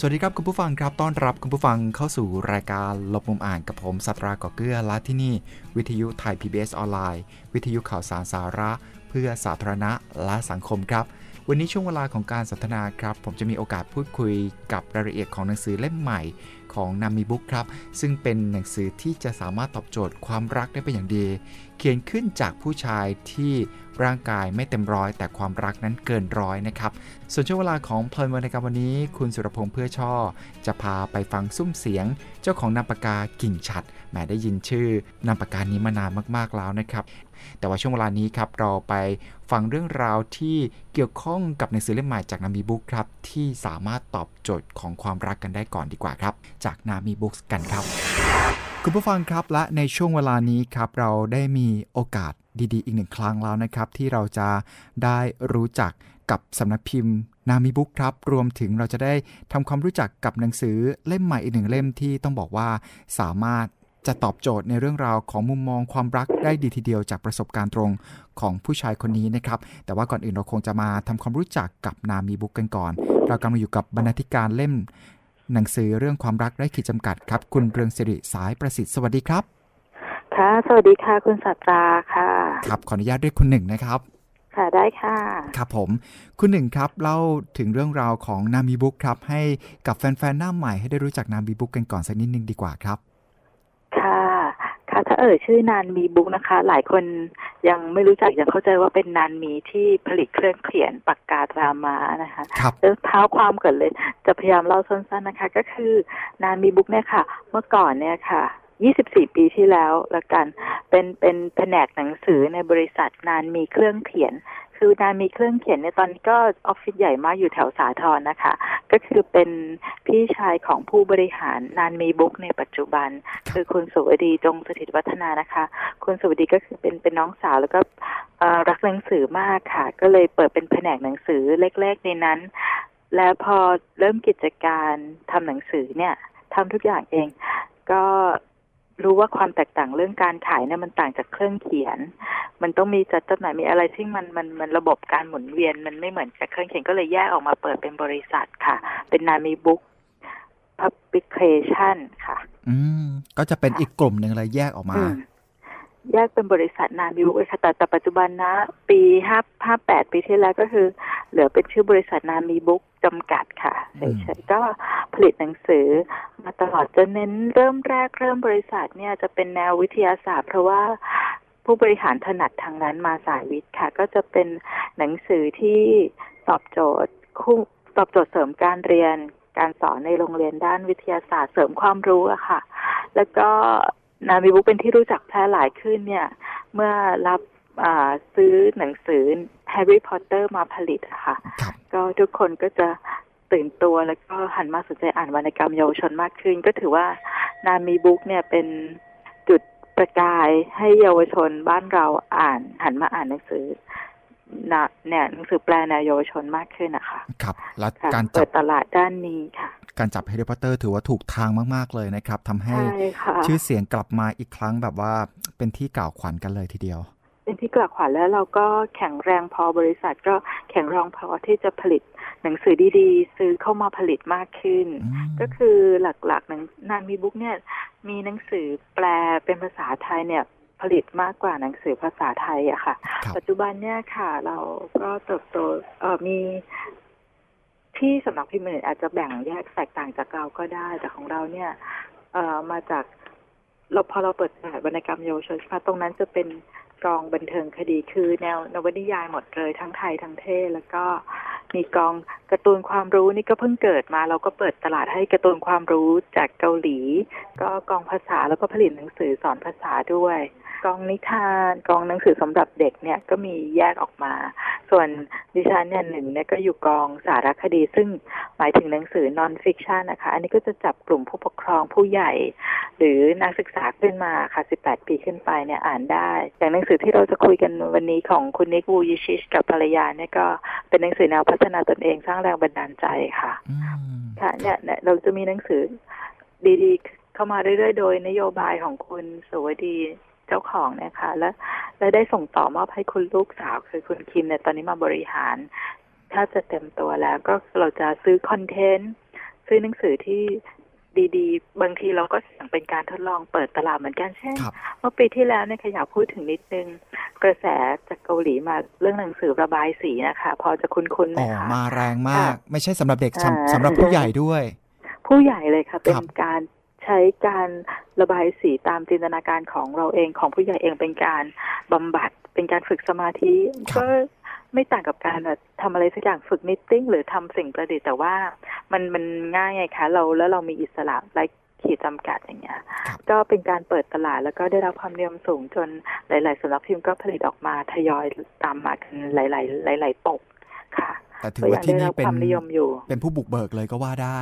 สวัสดีครับคุณผู้ฟังครับต้อนรับคุณผู้ฟังเข้าสู่รายการลบมุมอ่านกับผมสัตราก่อเกื้อและที่นี่ วิทยุไทย PBS ออนไลน์ วิทยุข่าวสารสาระ เพื่อสาธารณะและสังคมครับ วันนี้ช่วงเวลาของการสนทนาครับ ผมจะมีโอกาสพูดคุยกับรายละเอียดของหนังสือเล่มใหม่ของนามิบุ๊กครับ ซึ่งเป็นหนังสือที่จะสามารถตอบโจทย์ความรักได้เป็นอย่างดี เขียนขึ้นจากผู้ชายที่ ร่างกายไม่เต็มร้อย แต่ความรักนั้นเกินร้อยนะครับ ส่วนช่วงเวลาของเพลินวันในการวันนี้ คุณสุรพงษ์เพื่อช่อ จะพาไปฟังซุ้มเสียง เจ้าของนามปากกากิ่งฉัดแหมได้ยินชื่อนามปากกานี้มานานมากๆแล้วนะครับ แต่ว่าช่วงเวลานี้ครับเราไปฟังเรื่องราวที่เกี่ยวข้องกับหนังสือเล่มใหม่จากนามีบุ๊กครับ ที่สามารถตอบโจทย์ของความรักกันได้ก่อนดีกว่าครับ จากนามีบุ๊กกันครับ คุณผู้ฟังครับและในช่วงเวลานี้ครับเราได้มีโอกาส ดีๆ อีกหนึ่งครั้งแล้วนะครับ ที่เราจะได้รู้จักกับสำนักพิมพ์นามิบุ๊กครับ รวมถึงเราจะได้ทำความรู้จักกับหนังสือเล่มใหม่อีกหนึ่งเล่มที่ต้องบอกว่าสามารถจะตอบโจทย์ในเรื่องราวของมุมมองความรักได้ดีทีเดียวจากประสบการณ์ตรงของผู้ชายคนนี้นะครับ แต่ว่าก่อนอื่นเราคงจะมาทำความรู้จักกับนามีบุ๊กกันก่อน เรากำลังอยู่กับบรรณาธิการเล่ม หนังสือเรื่องความรักได้ขีดจำกัดครับ คุณเรืองสิริสายประสิทธิ์สวัสดีครับ ค่ะ สวัสดีค่ะ คุณสัตราค่ะ ครับ ขออนุญาตเรียกคุณหนึ่งนะครับ ค่ะ ได้ค่ะ ครับผม คุณหนึ่งครับ เล่าถึงเรื่องราวของนามีบุ๊กครับ ให้กับแฟนๆ หน้าใหม่ให้ได้รู้จักนามีบุ๊กกันก่อนสักนิดนึงดีกว่าครับ ค่ะ ค่ะ ถ้าเอ่ยชื่อนานมีบุ๊กนะคะ หลายคนยังไม่รู้จักยังเข้าใจว่าเป็นนานมีที่ผลิตเครื่องเขียนปากกาตรามานะคะครับแล้วเท้าความก่อนเลย จะพยายามเล่าสั้นๆนะคะ ก็คือนานมีบุ๊กเนี่ยค่ะ เมื่อก่อนเนี่ยค่ะ 24 ปีที่แล้วละกัน เป็นเป็นแผนกหนังสือในบริษัทนานมีเครื่องเขียน คือนานมีเครื่องเขียนในยตอนนี้ก็ออฟฟิศใหญ่มากอยู่แถวสาทรนะคะ ก็คือเป็นพี่ชายของผู้บริหารนานมีบุ๊กในปัจจุบัน คือคุณสุวดีจงสถิตวัฒนานะคะ คุณสุวดีก็คือเป็นเป็นน้องสาวแล้วก็รักหนังสือมากค่ะ ก็เลยเปิดเป็นแผนกหนังสือเล็กๆในนั้น แล้วพอเริ่มกิจการทำหนังสือเนี่ยทำทุกอย่างเอง ก็ รู้ว่าความแตกต่างเรื่องการขายเนี่ยมันต่างจากเครื่องเขียน มันต้องมีจัดจำหน่ายมีอะไรที่มันมันมันระบบการหมุนเวียน มันไม่เหมือนกับเครื่องเขียนก็เลยแยกออกมาเปิดเป็นบริษัทค่ะ เป็นนามีบุ๊กพับลิเคชันค่ะ อืม ก็จะเป็นอีกกลุ่มหนึ่งเลยแยกออกมาอืม แยกเป็นบริษัทนามิบุ๊กเลยค่ะแต่แต่ปัจจุบันนะ ปีห้าห้าแปดปีที่แล้วก็คือ เหลือเป็นชื่อบริษัทนามีบุ๊กจำกัดค่ะอืมเฉยๆก็ผลิตหนังสือ มาตลอดจะเน้นเริ่มแรกเริ่มบริษัทเนี่ยจะเป็นแนววิทยาศาสตร์ เพราะว่าผู้บริหารถนัดทางนั้นมาสายวิทย์ค่ะ ก็จะเป็นหนังสือที่ตอบโจทย์คู่ตอบโจทย์เสริมการเรียน การสอนในโรงเรียนด้านวิทยาศาสตร์เสริมความรู้อะค่ะ แล้วก็ นานมีบุ๊คส์เป็นที่รู้จักแพร่หลายขึ้นเนี่ย เมื่อรับอ่าซื้อหนังสือแฮร์รี่พอตเตอร์มาผลิตอะค่ะครับก็ทุกคนก็จะตื่นตัวแล้วก็หันมาสนใจอ่านวรรณกรรมเยาวชนมากขึ้น ก็ถือว่านานมีบุ๊คส์เนี่ยเป็นจุดประกายให้เยาวชนบ้านเราอ่านหันมาอ่านหนังสือ นะเนี่ยหนังสือแปลแนวเยาวชนมากขึ้นนะคะครับ แล้วค่ะการจัเปิบดตลาดด้านนี้ค่ะ การจับแฮร์รี่พอตเตอร์ถือว่าถูกทางมาก ๆ เลยนะครับทำให้ใช่ค่ะชื่อเสียงกลับมาอีกครั้งแบบว่าเป็นที่กล่าวขวัญกันเลยทีเดียว เป็นที่กล่าวขวัญแล้วเราก็แข็งแรงพอบริษัทก็แข็งแรงพอที่จะผลิตหนังสือดีๆ ซื้อเข้ามาผลิตมากขึ้นอืมก็คือหลักๆหนังนานมีบุ๊กเนี่ยมีหนังสือแปลเป็นภาษาไทยเนี่ย ผลิตมากกว่าหนังสือภาษาไทยอะค่ะครับปัจจุบันเนี่ยค่ะ เราก็เติบโตเอ่อมีที่สำนักพิมพ์อื่นอาจจะแบ่งแยกแตกต่างจากเราก็ได้ แต่ของเราเนี่ยเอ่อมาจากเราพอเราเปิดตลาดวรรณกรรมเยาวชนใช่ไหมตรงนั้นจะเป็นกองบันเทิงคดีคือแนวนวนิยายหมดเลยทั้งไทยทั้งเทศแล้วก็มีกองการ์ตูนความรู้นี่ก็เพิ่งเกิดมา เราก็เปิดตลาดให้การ์ตูนความรู้จากเกาหลี ก็กองภาษาแล้วก็ผลิตหนังสือสอนภาษาด้วย กองนิทานกองหนังสือสำหรับเด็กเนี่ยก็มีแยกออกมา ส่วนดิฉันเนี่ยหนึ่งเนี่ยก็อยู่กองสารคดี ซึ่งหมายถึงหนังสือนอนฟิกชันนะคะ อันนี้ก็จะจับกลุ่มผู้ปกครองผู้ใหญ่ หรือนักศึกษาขึ้นมาค่ะ 18 ปีขึ้นไปเนี่ยอ่านได้ อย่างหนังสือที่เราจะคุยกันวันนี้ของคุณนิกวูยิชิชกับภรรยาเนี่ยก็เป็นหนังสือแนวพัฒนาตนเองสร้างแรงบันดาลใจค่ะอืมค่ะเนี่ยเนี่ยเราจะมีหนังสือดีๆเข้ามาเรื่อยๆ โดยนโยบายของคุณสวดี เจ้าของเนะคะ และและได้ส่งต่อมอบให้คุณลูกสาวคือคุณคิมเนี่ยตอนนี้มาบริหารถ้าจะเต็มตัวแล้วก็เราจะซื้อคอนเทนต์ซื้อหนังสือที่ดีๆ บางทีเราก็เสี่ยงเป็นการทดลองเปิดตลาดเหมือนกันเช่นครับเมื่อปีที่แล้วเนี่ยขยากพูดถึงนิดนึง กระแสจากเกาหลีมาเรื่องหนังสือระบายสีนะคะ พอจะคุ้นๆไหมอ๋อคะมาแรงมากค่ะไม่ใช่สำหรับเด็กอ่าสำสำหรับผู้ใหญ่ด้วย ผู้ใหญ่เลยค่ะ เป็นครับการ ใช้การระบายสีตามจินตนาการของเราเองของผู้ใหญ่เองเป็นการบำบัดเป็นการฝึกสมาธิครับก็ไม่ต่างกับการแบบทำอะไรสักอย่างฝึกนิตติ้งหรือทำสิ่งประดิษฐ์แต่ว่ามันมันง่ายไงคะ เราแล้วเรามีอิสระไร้ขีดจำกัดอย่างเงี้ยครับก็เป็นการเปิดตลาดแล้วก็ได้รับความนิยมสูงจนหลาย ๆสำนักพิมพ์ก็ผลิตออกมาทยอยตามมากันหลาย ๆ หลาย ๆ ปกค่ะ แต่ถือก็ว่ายังที่ได้นี่รับเป็นความนิยมอยู่เป็นผู้บุกเบิกเลยก็ว่าได้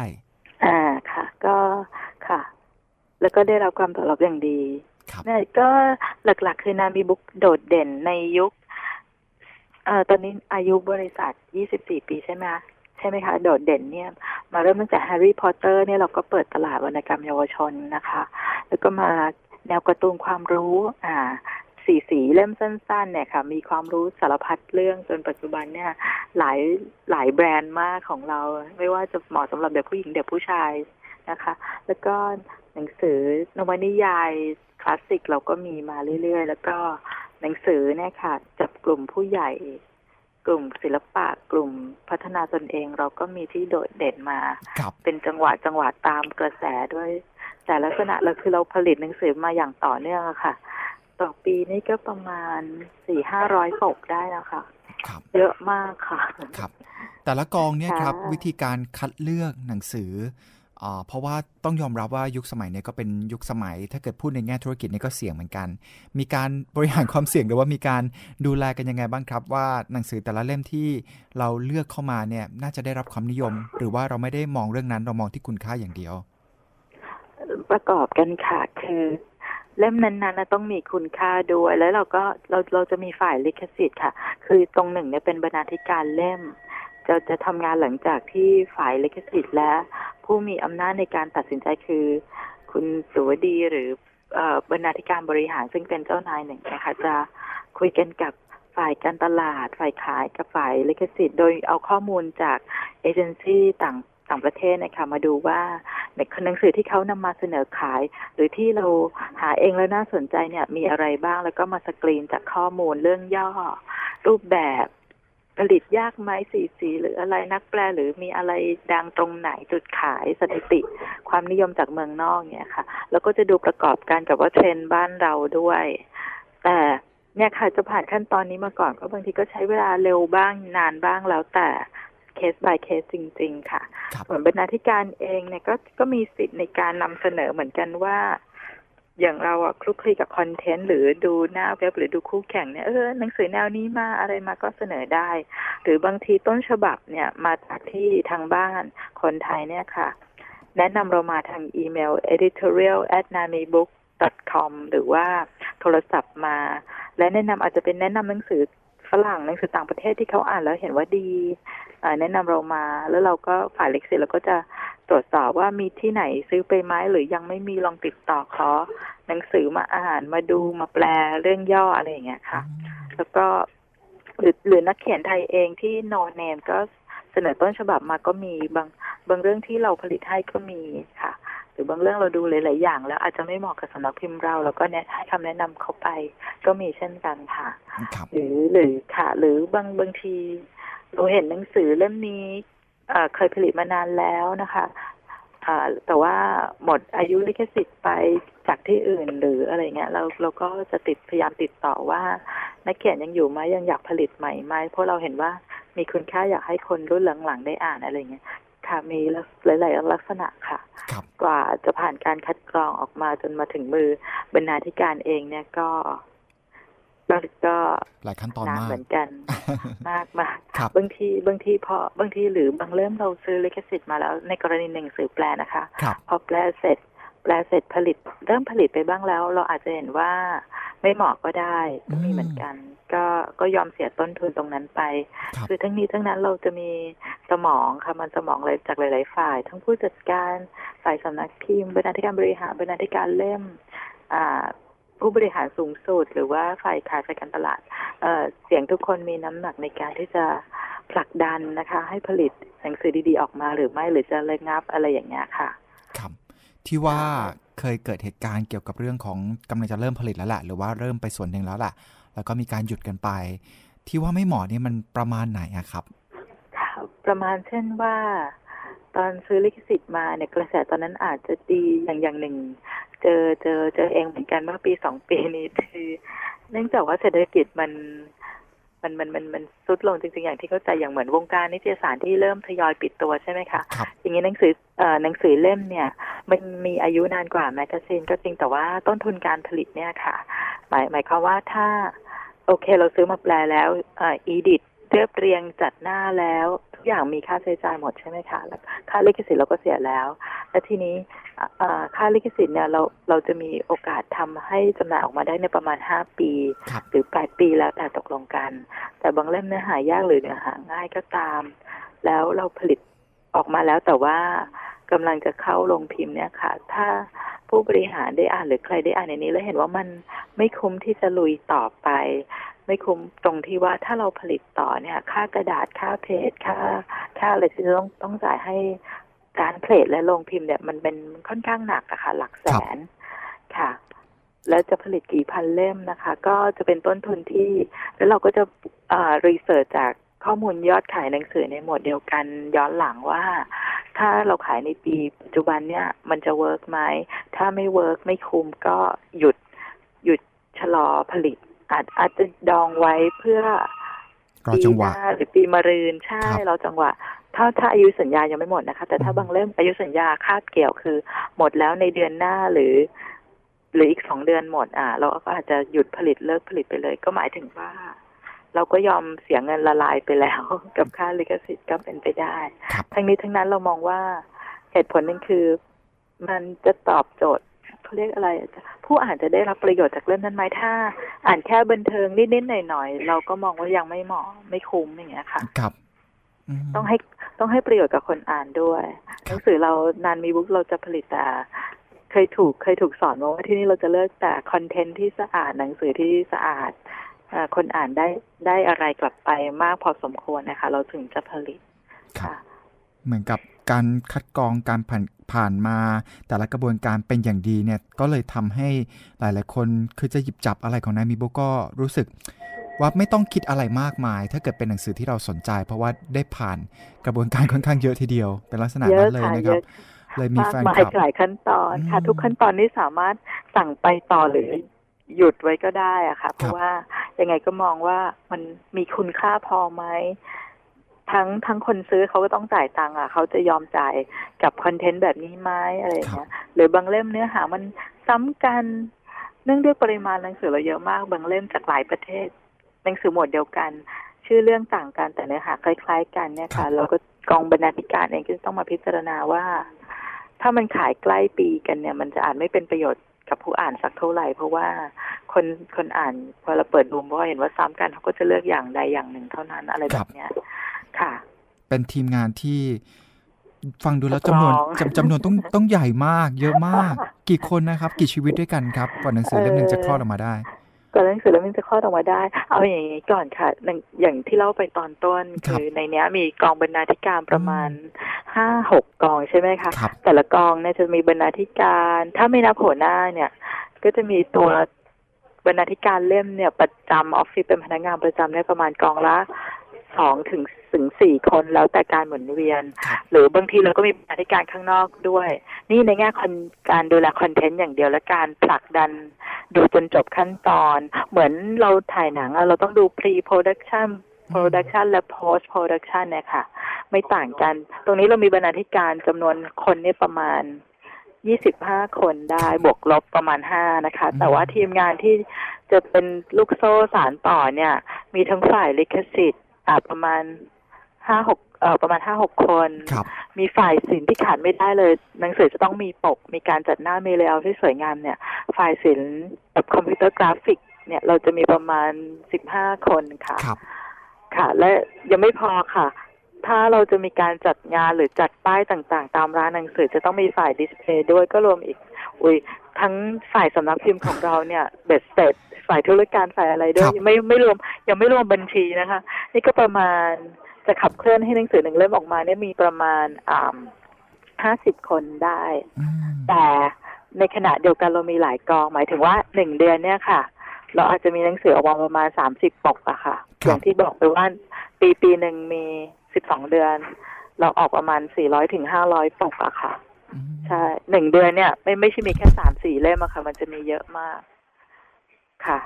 อ่าค่ะ ก็ค่ะ แล้วก็ได้รับความตอบรับอย่างดีครับเนี่ยก็หลักๆ คือนามีบุ๊กโดดเด่นในยุคเอ่อตอนนี้อายุบริษัท 24 ปีใช่ไหมคะใช่ไหมคะ โดดเด่นเนี่ย มาเริ่มตั้งแต่แฮร์รี่พอตเตอร์เนี่ยเราก็เปิดตลาดวรรณกรรมเยาวชนนะคะ แล้วก็มาแนวการ์ตูนความรู้อ่าสีสีเล่มสั้นๆเนี่ยค่ะ มีความรู้สารพัดเรื่องจนปัจจุบันเนี่ย หลายหลายแบรนด์มากของเรา ไม่ว่าจะเหมาะสำหรับเด็กผู้หญิงเด็กผู้ชายนะคะ แล้วก็ หนังสือนวนิยายคลาสสิกเราก็มีมาเรื่อยๆ แล้วก็หนังสือเนี่ยค่ะ จับกลุ่มผู้ใหญ่ กลุ่มศิลปะกลุ่มพัฒนาตนเองเราก็มีที่โดดเด่นมาครับเป็นจังหวะจังหวะตามกระแสด้วย แต่ลักษณะเราคือเราผลิตหนังสือมาอย่างต่อเนื่องอะค่ะ ต่อปีนี่ก็ประมาณสี่ห้าร้อยปกได้แล้วค่ะครับเยอะมากค่ะครับ แต่ละกองเนี่ยครับค่ะวิธีการคัดเลือกหนังสืออ่า เพราะว่าต้องยอมรับว่ายุคสมัยเนี่ยก็เป็นยุคสมัย ถ้าเกิดพูดในแง่ธุรกิจเนี่ยก็เสี่ยงเหมือนกัน มีการบริหารความเสี่ยงหรือว่ามีการดูแลกันยังไงบ้างครับ ว่าหนังสือแต่ละเล่มที่เราเลือกเข้ามาเนี่ยน่าจะได้รับความนิยม หรือว่าเราไม่ได้มองเรื่องนั้นเรามองที่คุณค่าอย่างเดียว ประกอบกันค่ะคือเล่มนั้นๆนต้องมีคุณค่าด้วย แล้วเราก็เราเราจะมีฝ่ายลิขสิทธิ์ค่ะ คือตรงหนึ่งเนี่ยเป็นบรรณาธิการเล่ม จะจะทำงานหลังจากที่ฝ่ายเลขสิทธิ์และผู้มีอำนาจในการตัดสินใจคือ คุณสุวดีหรือบรรณาธิการบริหารซึ่งเป็นเจ้านายหนึ่งนะคะจะคุยกันกับฝ่ายการตลาด ฝ่ายขายกับฝ่ายลิขสิทธิ์ โดยเอาข้อมูลจากเอเจนซี่ต่างต่างประเทศนะคะมาดูว่าในหนังสือที่เขานำมาเสนอขาย หรือที่เราหาเองแล้วน่าสนใจเนี่ยมีอะไรบ้างแล้วก็มาสกรีนจากข้อมูลเรื่องย่อ รูปแบบ ผลิตยากไหมสีสีหรืออะไรนักแปลหรือมีอะไรดังตรงไหนจุดขายสถิติ ความนิยมจากเมืองนอกเนี่ยค่ะ แล้วก็จะดูประกอบกันกับว่าเทรนด์บ้านเราด้วย แต่เนี่ยค่ะจะผ่านขั้นตอนนี้มาก่อนก็บางทีก็ใช้เวลาเร็วบ้างนานบ้างแล้วแต่เคส by เคสจริง ๆ ค่ะครับส่วนบรรณาธิการเองเนี่ยก็ก็มีสิทธิ์ในการนำเสนอเหมือนกันว่า อย่างเราอะคลุกคลีกับคอนเทนต์หรือดูหน้าเว็บหรือดูคู่แข่งเนี่ยเออหนังสือแนวนี้มาอะไรมาก็เสนอได้ หรือบางทีต้นฉบับเนี่ยมาจากที่ทางบ้านคนไทยเนี่ยค่ะ แนะนำเรามาทางอีเมล editorial at namibook com หรือว่าโทรศัพท์มา และแนะนำอาจจะเป็นแนะนำหนังสือฝรั่งหนังสือต่างประเทศที่เขาอ่านแล้วเห็นว่าดี แนะนำเรามา แล้วเราก็ฝ่ายเล็กสิเราก็จะตรวจสอบว่ามีที่ไหนซื้อไปไหมหรือยังไม่มีลองติดต่อขอหนังสือมาอ่านมาดูมาแปลเรื่องย่ออะไรอย่างเงี้ยค่ะ แล้วก็หรือหรือนักเขียนไทยเองที่โนเนมก็เสนอต้นฉบับมาก็มีบางบางเรื่องที่เราผลิตให้ก็มีค่ะ หรือบางเรื่องเราดูหลาย ๆ อย่าง แล้วอาจจะไม่เหมาะกับสำนักพิมพ์เราเราก็แนะให้คำแนะนำเขาไปก็มีเช่นกันค่ะครับหรือหรือค่ะ หรือบางบางที เราเห็นหนังสือเล่มนี้เอ่อเคยผลิตมานานแล้วนะคะอ่าแต่ว่าหมดอายุลิขสิทธิ์ไปจากที่อื่นหรืออะไรเงี้ยเราเราก็จะติดพยายามติดต่อว่า นักเขียนยังอยู่ไหมยังอยากผลิตใหม่ไหมเพราะเราเห็นว่ามีคุณค่าอยากให้คนรุ่นหลังๆได้อ่านอะไรเงี้ยค่ะค่ะมีหลาย ๆ ลักษณะค่ะครับกว่าจะผ่านการคัดกรองออกมาจนมาถึงมือบรรณาธิการเองเนี่ยก็ ก็ก็หลายขั้นตอนนานมากเหมือนกัน มากมากครับบางทีบางทีพอบางทีหรือบางเล่มเราซื้อลิขสิทธิ์มาแล้ว ในกรณีหนึ่งสื่อแปลนะคะครับพอแปลเสร็จ แปลเสร็จผลิต เริ่มผลิตไปบ้างแล้ว เราอาจจะเห็นว่าไม่เหมาะก็ได้ก็มีอืมเหมือนกัน ก็ก็ยอมเสียต้นทุนตรงนั้นไปครับคือทั้งนี้ทั้งนั้นเราจะมีสมองค่ะมันสมองเลยจากหลาย ๆ ฝ่าย ทั้งผู้จัดการฝ่ายสำนักพิมพ์บรรณาธิการบริหารบรรณาธิการเล่มอ่า ผู้บริหารสูงสุดหรือว่าฝ่ายขายฝ่ายการตลาดเอ่อเสียงทุกคนมีน้ำหนักในการที่จะผลักดันนะคะ ให้ผลิตหนังสือดีๆออกมาหรือไม่หรือจะระงับอะไรอย่างเงี้ยค่ะ ครับ ที่ว่าเคยเกิดเหตุการณ์เกี่ยวกับเรื่องของกำลังจะเริ่มผลิตแล้วแหละหรือว่าเริ่มไปส่วนหนึ่งแล้วแหละแล้วก็มีการหยุดกันไป ที่ว่าไม่เหมาะนี่มันประมาณไหนอะครับค่ะประมาณเช่นว่า ตอนซื้อลิขสิทธิ์มาเนี่ยกระแสตอนนั้นอาจจะดีอย่างอย่างหนึ่ง เจอเจอเจอเองเหมือนกันเมื่อปีสองปีนี้คือเนื่องจากว่าเศรษฐกิจมันมันมันมันมันทรุดลงจริงๆอย่างที่เข้าใจอย่างเหมือนวงการนิตยสารที่เริ่มทยอยปิดตัวใช่ไหมคะครับอย่างนี้หนังสือเอ่อหนังสือเล่มเนี่ย มันมีอายุนานกว่า magazine ก็จริงแต่ว่าต้นทุนการผลิตเนี่ยค่ะ หมายหมายความว่าถ้า โอเคเราซื้อมาแปลแล้วเอ่ออีดิทเรียบเรียงจัดหน้าแล้วทุก อย่างมีค่าใช้จ่ายหมดใช่ไหมคะแล้วค่าลิขสิทธิ์เราก็เสียแล้ว และทีนี้อะเอ่อค่าลิขสิทธิ์เนี่ยเราเราจะมีโอกาสทำให้จำหน่ายออกมาได้ในประมาณห้าปีครับหรือแปดปีแล้วแต่ตกลงกัน แต่บางเล่มเนื้อหายากหรือเนื้อหาง่ายก็ตาม แล้วเราผลิตออกมาแล้วแต่ว่ากำลังจะเข้าลงพิมพ์เนี่ยค่ะ ถ้าผู้บริหารได้อ่านหรือใครได้อ่านในนี้ แล้วเห็นว่ามันไม่คุ้มที่จะลุยต่อไป ไม่คุ้มตรงที่ว่าถ้าเราผลิตต่อเนี่ย ค่ากระดาษค่าเพจค่า ค่าอะไรที่ต้องต้องจ่ายให้การเพลทและลงพิมพ์เนี่ยมันเป็นค่อนข้างหนักอะค่ะ หลักแสนค่ะ แล้วจะผลิตกี่พันเล่มนะคะ ก็จะเป็นต้นทุนที่ แล้วเราก็จะอ่ารีเสิร์ชจากข้อมูลยอดขายหนังสือในหมวดเดียวกันย้อนหลังว่า ถ้าเราขายในปีปัจจุบันเนี่ย มันจะ work ไหมถ้าไม่ work ไม่คุ้มก็หยุดหยุดชะลอผลิต อาจอาจจะดองไว้เพื่อรอจังหวะปีหน้าหรือปีมะรืนใช่ครับเราจังหวะ ถ้าถ้าอายุสัญญายังไม่หมดนะคะ แต่ถ้าอืมบางเล่มอายุสัญญาคาบเกี่ยวคือ หมดแล้วในเดือนหน้าหรือ หรืออีกสองเดือนหมด อ่า เราก็อาจจะหยุดผลิตเลิกผลิตไปเลย ก็หมายถึงว่า เราก็ยอมเสียเงินละลายไปแล้ว กับค่าลิขสิทธิ์ก็เป็นไปได้ครับทั้งนี้ทั้งนั้นเรามองว่าเหตุผลหนึงคือ มันจะตอบโจทย์ เขาเรียกอะไรอะผู้อ่านจะได้รับประโยชน์จากเรื่องนั้นไหมถ้า อ่านแค่บันเทิงนิดๆหน่อยๆเราก็มองว่ายังไม่เหมาะไม่คุ้มอย่างเงี้ยค่ะครับมต้องให้ต้องให้ประโยชน์กับคนอ่านด้วยครับหนังสือเรานานมีบุ๊กเราจะผลิตแต่เคยถูกเคยถูกสอนมาว่าที่นี่เราจะเลือกแต่คอนเทนต์ที่สะอาดหนังสือที่สะอาดเอ่อคนอ่านได้ได้อะไรกลับไปมากพอสมควรนะคะ เราถึงจะผลิตครับค่ะ เหมือนกับ การคัดกรองการผ่านผ่านมา แต่ละกระบวนการเป็นอย่างดีเนี่ยก็เลยทำให้หลายๆ คนคือจะหยิบจับอะไรของนายมิโบก็รู้สึกว่าไม่ต้องคิดอะไรมากมาย ถ้าเกิดเป็นหนังสือที่เราสนใจ เพราะว่าได้ผ่านกระบวนการค่อนข้างเยอะทีเดียว เป็นลักษณะเยนั้อะนเลยค่ะนะคเยรับอะเลยมีมากแฟนมายคลับหลายขั้นตอนค่ะอืมทุกขั้นตอนนี้สามารถสั่งไปต่อหรือหยุดไว้ก็ได้อะค่ะ เพครัราะบว่ายังไงก็มองว่ามันมีคุณค่าพอไหม ทั้งทั้งคนซื้อเขาก็ต้องจ่ายตังค์อะเขาจะยอมจ่ายกับคอนเทนต์แบบนี้ไหมอะไรอย่างเงี้ยหรือบางเล่มเนื้อหามันซ้ำกันเนื่องด้วยปริมาณหนังสือเราเยอะมาก บางเล่มจากหลายประเทศ หนังสือหมวดเดียวกัน ชื่อเรื่องต่างกันแต่เนื้อหาคล้าย ๆ กันเนี่ยครัค่ะบเราก็กองบรรณาธิการเองก็ต้องมาพิจารณาว่า ถ้ามันขายใกล้ปีกันเนี่ย มันจะอ่านไม่เป็นประโยชน์กับผู้อ่านสักเท่าไหร่ เพราะว่าคนคนอ่านพอเราเปิดดูเพราะว่าเห็นว่าซ้ำกันเขาก็จะเลือกอย่างใดอย่างหนึ่งเท่านั้นอะไรแบบเนี้ย ค่ะ เป็นทีมงานที่ฟังดูแล้วสตรองจำนวนจำจำนวนต้องต้องใหญ่มาก เยอะมาก กี่คนนะครับ กี่ชีวิตด้วยกันครับกว่าหนังสือเล่มหนึ่งจะคลอดออกมาได้ก่อนหนังสือแล้วมันจะคลอดออกมาได้ เอาอย่างนี้ก่อนค่ะหนึ่งอย่างที่เล่าไปตอนต้นครับคือในเนี้ยมีกองบรรณาธิการประมาณห้าหกกองใช่ไหมคะครับแต่ละกองเนี่ยจะมีบรรณาธิการ ถ้าไม่นับหัวหน้าเนี่ย ก็จะมีตัวบรรณาธิการเล่มเนี่ยประจำออฟฟิศเป็นพนักงานประจำเนี่ยประมาณกองละ สองถึงถึงสี่คนแล้วแต่การหมุนเวียนครับหรือบางทีเราก็มีบรรณาธิการข้างนอกด้วย นี่ในแง่คนการดูแลคอนเทนต์อย่างเดียวและการผลักดันดูจนจบขั้นตอน เหมือนเราถ่ายหนังอะเราต้องดู pre production production และ post production เนี่ยค่ะ ไม่ต่างกัน ตรงนี้เรามีบรรณาธิการจำนวนคนเนี่ยประมาณ25คนได้บวกลบประมาณ5นะคะ แต่ว่าทีมงานที่จะเป็นลูกโซ่สานต่อเนี่ย มีทั้งฝ่ายลิขสิทธิ์อ่า ประมาณ5 6เอ่อประมาณ5 6คนครับมีฝ่ายศิลป์ที่ขาดไม่ได้เลย หนังสือจะต้องมีปก มีการจัดหน้ามี layout ที่สวยงามเนี่ย ฝ่ายศิลป์แบบคอมพิวเตอร์กราฟิก เนี่ยเราจะมีประมาณ15คนค่ะครับค่ะ และยังไม่พอค่ะ ถ้าเราจะมีการจัดงานหรือจัดป้ายต่างๆ ตามร้านหนังสือจะต้องมีฝ่าย display ด้วยก็รวมอีก อุ้ยทั้งฝ่ายสำนักพิมพ์ของเราเนี่ยเบ็ดเสร็จ ฝ่ายธุรการฝ่ายอะไรด้วยครับไม่ไม่รวมยังไม่รวมบัญชีนะคะ นี่ก็ประมาณจะขับเคลื่อนให้หนังสือหนึ่งเล่มออกมาเนี่ยมีประมาณอ่าห้าสิบคนได้อืมแต่ในขณะเดียวกันเรามีหลายกอง หมายถึงว่าหนึ่งเดือนเนี่ยค่ะ เราอาจจะมีหนังสือออกมาประมาณสามสิบปกอะค่ะ อย่างที่บอกไปว่าปีปีหนึ่งมีสิบสองเดือน เราออกประมาณสี่ร้อยถึงห้าร้อยปกอะค่ะอืมใช่หนึ่งเดือนเนี่ย ไม่ไม่ใช่มีแค่สามสี่เล่มอะค่ะ มันจะมีเยอะมาก ค่ะ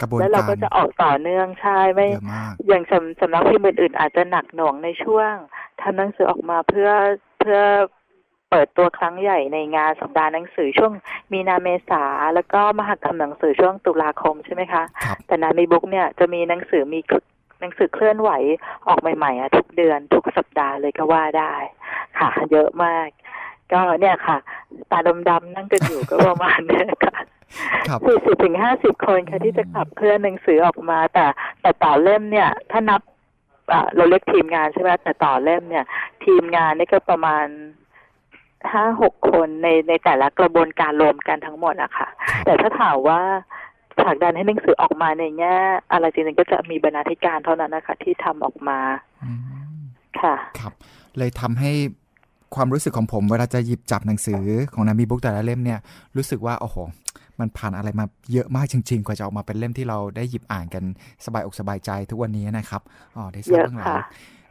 กระบวนแล้วเราการก็จะออกต่อเนื่องใช่ไม่เยอะมากอย่างสำสำนักพิมพ์อื่นๆอาจจะหนักหน่วงในช่วงทำหนังสือออกมาเพื่อเพื่อเปิดตัวครั้งใหญ่ในงานสัปดาห์หนังสือช่วงมีนาเมษาแล้วก็มหกรรมหนังสือช่วงตุลาคมใช่ไหมคะครับแต่นามีบุ๊กเนี่ยจะมีหนังสือมีหนังสือเคลื่อนไหวออกใหม่ๆอะทุกเดือนทุกสัปดาห์เลยก็ว่าได้ ค่ะ เยอะมาก ก็เนี่ยค่ะ ตาดำๆนั่งกันอยู่ก็ประมาณเนี้ยค่ะครับ สี่สิบถึงห้าสิบคนค่ะที่จะขับเคลื่อนหนังสือออกมา แต่แต่ต่อเล่มเนี่ย ถ้านับอ่าเราเรียกทีมงานใช่ไหมแต่ต่อเล่มเนี่ย ทีมงานนี่ก็ประมาณห้าหกคนในในแต่ละกระบวนการรวมกันทั้งหมดอะค่ะ แต่ถ้าถามว่าผลักดันให้หนังสือออกมาในแง่อะไรจริงๆก็จะมีบรรณาธิการเท่านั้นนะคะ ที่ทำออกมาอืมค่ะ ครับ เลยทำให้ความรู้สึกของผม เวลาจะหยิบจับหนังสือของนามีบุ๊กแต่ละเล่มเนี่ย รู้สึกว่าโอ้โห มันผ่านอะไรมาเยอะมากจริง ๆ กว่าจะออกมาเป็นเล่มที่เราได้หยิบอ่านกันสบายอกสบายใจทุกวันนี้นะครับอ๋อได้ทราบเยอะเรื่องราวค่ะ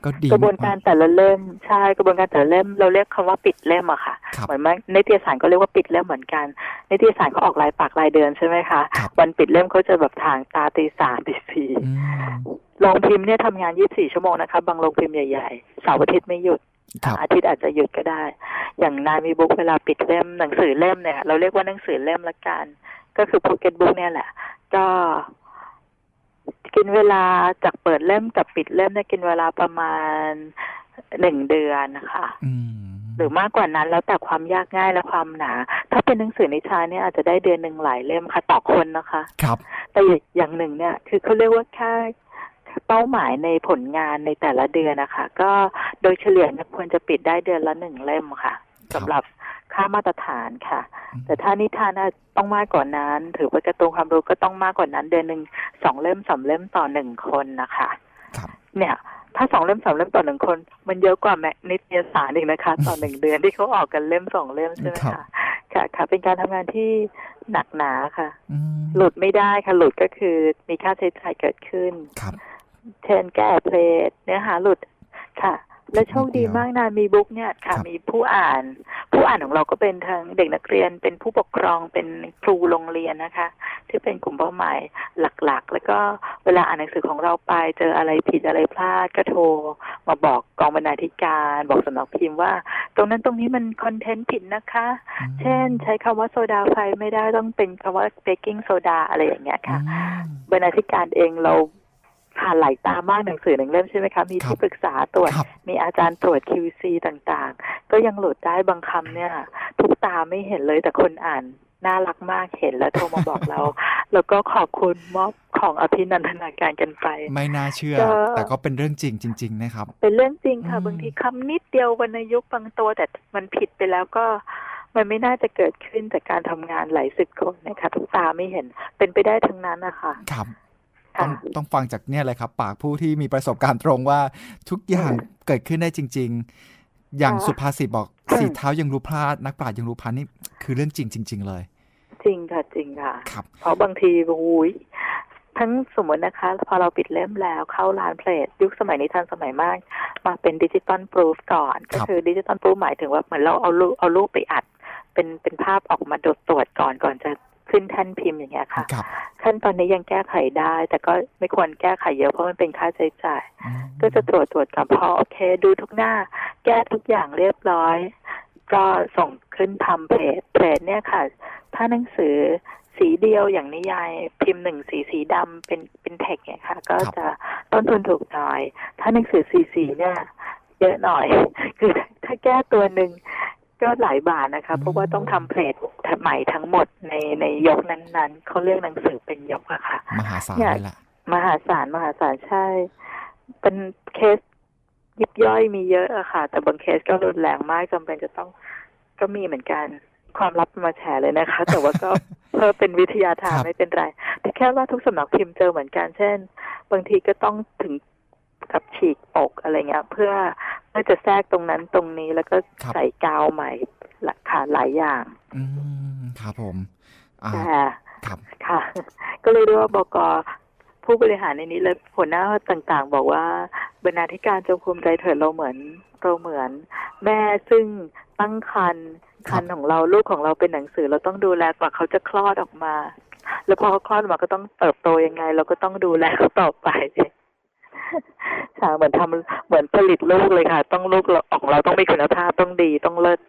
ก็ดีกระบวนการแต่ละเล่มใช่กระบวนการแต่ละเล่มเราเรียกคำว่าปิดเล่มอะค่ะครับเหมือนว่านิตยสารก็เรียกว่าปิดเล่มเหมือนกันนิตยสารเขาออกรายปากรายเดือนใช่ไหมคะครับวันปิดเล่มเขาจะแบบทางตาตีสามตีสี่อืมโรงพิมพ์เนี่ยทำงาน24ชั่วโมงนะคะ บางโรงพิมพ์ใหญ่ๆเสาร์อาทิตย์ไม่หยุดครับ อาทิตย์อาจจะหยุดก็ได้ อย่างนายมีบุ๊กเวลาปิดเล่มหนังสือเล่มเนี่ย เราเรียกว่าหนังสือเล่มละกัน ก็คือ pocket book เนี่ยแหละ ก็กินเวลาจากเปิดเล่มกับปิดเล่มเนี่ยกินเวลาประมาณหนึ่งเดือนนะคะอืมหรือมากกว่านั้นแล้วแต่ความยากง่ายและความหนา ถ้าเป็นหนังสือนิทานเนี่ยอาจจะได้เดือนหนึ่งหลายเล่มค่ะต่อคนนะคะ ครับ แต่อย่างหนึ่งเนี่ย คือเขาเรียกว่าค่า เป้าหมายในผลงานในแต่ละเดือนนะคะ ก็โดยเฉลี่ยเนี่ยควรจะปิดได้เดือนละหนึ่งเล่มค่ะครับสำหรับค่ามาตรฐานค่ะอืมแต่ถ้านิทานน่ะต้องมากกว่านั้น ถือว่าการ์ตูนความรู้ก็ต้องมากกว่านั้น เดือนหนึ่งสองเล่มสามเล่มต่อหนึ่งคนนะคะครับเนี่ย ถ้าสองเล่มสามเล่มต่อหนึ่งคน มันเยอะกว่าแมนิตยสารอีกนะคะ ต่อหนึ่งเดือนที่เขาออกกันเล่มสองเล่มใช่ไหมครับคะค่ะค่ะ เป็นการทำงานที่หนักหนาค่ะอืมหลุดไม่ได้ค่ะ หลุดก็คือมีค่าใช้จ่ายเกิดขึ้นครับ เช่นแก้ plate เนื้อหาหลุดค่ะ และโชคดีมากนานมีบุ๊คส์เนี่ยค่ะครับมีผู้อ่าน ผู้อ่านของเราก็เป็นทั้งเด็กนักเรียนเป็นผู้ปกครองเป็นครูโรงเรียนนะคะ ที่เป็นกลุ่มเป้าหมายหลักๆ แล้วก็เวลาอ่านหนังสือของเราไปเจออะไรผิดอะไรพลาดก็โทรมาบอกกองบรรณาธิการ บอกสำนักพิมพ์ว่า ตรงนั้นตรงนี้มัน content ผิดนะคะอืมเช่น ใช้คำว่าโซดาไฟไม่ได้ต้องเป็นคำว่าเบกกิ้งโซดาอะไรอย่างเงี้ยค่ะอืมบรรณาธิการเองเรา ผ่านหลายตามากหนังสือหนึ่งเล่มใช่ไหมคะ มีครับที่ปรึกษาตรวจครับมีอาจารย์ตรวจ QC ต่างๆ ก็ยังหลุดได้บางคำเนี่ยทุกตาไม่เห็นเลยแต่คนอ่านน่ารักมากเห็นแล้วโทรมาบอกเรา แล้วก็ขอบคุณมอบของอภินันทนาการกันไป ไม่น่าเชื่อก็แต่ก็เป็นเรื่องจริงจริง ๆ นะครับ เป็นเรื่องจริงค่ะอืมบางทีคำนิดเดียววรรณยุกต์บางตัว แต่มันผิดไปแล้วก็มันไม่น่าจะเกิดขึ้นจากการทำงานหลายสิบคนนะคะทุกตาไม่เห็นเป็นไปได้ทั้งนั้นนะคะครับ ต้อค่ะงต้องฟังจากเนี่ยเลยครับ ปากผู้ที่มีประสบการณ์ตรงว่าทุกอย่างเกิดขึ้นได้จริง ๆ อย่างค่ะสุภาษิตบอกสีเท้ายังรู้พลาดนักปราชญ์ยังรู้พันนี่คือเรื่องจริงจริง ๆ เลย จริงค่ะจริงค่ะครับเพราะบางทีอุ้ยทั้งสมมตินะคะ พอเราปิดเล่มแล้วเข้าร้านเพลทยุคสมัยนี้ทันสมัยมาก มาเป็นดิจิตอล p รูฟก่อนครัก็บคือดิจิตอล p รูฟหมายถึงว่าเหมือนเราเอารูปเอารูปไปอัด เป็นเป็นภาพออกมาตรวจตรวจก่อนก่อนจะ ขึ้นแท่นพิมพ์อย่างเงี้ยค่ะครับขั้นตอนนี้ยังแก้ไขได้ แต่ก็ไม่ควรแก้ไขเยอะเพราะมันเป็นค่าใช้จ่ายอืมก็จะตรวจตรวจกับพอโอเค ดูทุกหน้า แก้ทุกอย่างเรียบร้อย ก็ส่งขึ้นทำเพจเพจเนี่ยค่ะ ถ้าหนังสือสีเดียวอย่างนิยายพิมพ์หนึ่งสีสีดำเป็นเป็นเทคเนี่ยค่ะ ก็จะต้นทุนถูกหน่อย ถ้าหนังสือสีสีเนี่ยเยอะหน่อย คือถ้าแก้ตัวหนึ่งก็หลายบาทนะคะ เพราะว่าต้องทำเพจ ใหม่ทั้งหมดในในยกนั้นๆเขาเรียกหนังสือเป็นยกอะค่ะ มหาศาลเนี่ยเลยล่ะมหาศาลมหาศาลใช่ เป็นเคสยิบย่อยมีเยอะอะค่ะ แต่บางเคสก็รุนแรงมากจำเป็นจะต้องก็มีเหมือนกันความลับมาแชร์เลยนะคะ แต่ว่าก็เพื่อเป็นวิทยาทานครับไม่เป็นไร แต่แค่ว่าทุกสำนักพิมพ์เจอเหมือนกัน เช่น บางทีก็ต้องถึงกับฉีกปกอะไรเงี้ย เพื่อเพื่อจะแทรกตรงนั้นตรงนี้แล้วก็ครับใส่กาวใหม่หลัก ค่ะหลายอย่าง อืมครับผมอ่าแต่ครับค่ะ ก็เลยเรียกว่าบกผู้บริหารในนี้เลยหัวหน้าต่างๆ บอกว่าบรรณาธิการจงภูมิใจเถิดเราเหมือนเราเหมือน แม่ซึ่งตั้งครรภ์ครัคับนของเราลูกของเราเป็นหนังสือเราต้องดูแลกว่าเขาจะคลอดออกมา แล้วพอเขาคลอดออกมาก็ต้องเติบโตยังไง เราก็ต้องดูแลเขาต่อไป ค่ะเหมือนทำเหมือนผลิตลูกเลยค่ะ ต้องลูกเราของเราต้องมีคุณภาพต้องดีต้องเลิศ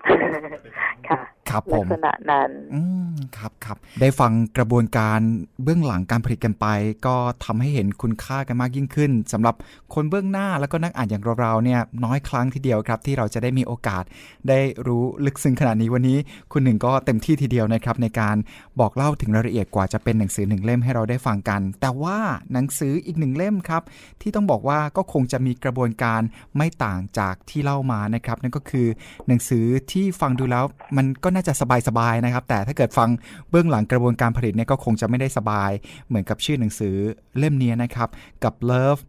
ค่ะ ครับผลักมษณะนั้นอืมครับครับได้ฟังกระบวนการเบื้องหลังการผลิตกันไป ก็ทำให้เห็นคุณค่ากันมากยิ่งขึ้นสำหรับคนเบื้องหน้าแล้วก็นักอ่านอย่างเราๆเนี่ยน้อยครั้งทีเดียวครับ ที่เราจะได้มีโอกาสได้รู้ลึกซึ้งขนาดนี้วันนี้ คุณหนึ่งก็เต็มที่ทีเดียวนะครับ ในการบอกเล่าถึงรายละเอียดกว่าจะเป็นหนังสือหนึ่งเล่มให้เราได้ฟังกัน แต่ว่าหนังสืออีกหนึ่งเล่มครับ ที่ต้องบอกว่าก็คงจะมีกระบวนการไม่ต่างจากที่เล่ามานะครับ นั่นก็คือหนังสือที่ฟังดูแล้วมันก็น่น่าจะสบายๆนะครับ แต่ถ้าเกิดฟังเบื้องหลังกระบวนการผลิตเนี่ยก็คงจะไม่ได้สบาย เหมือนกับชื่อหนังสือเล่มนี้นะครับ กับ Love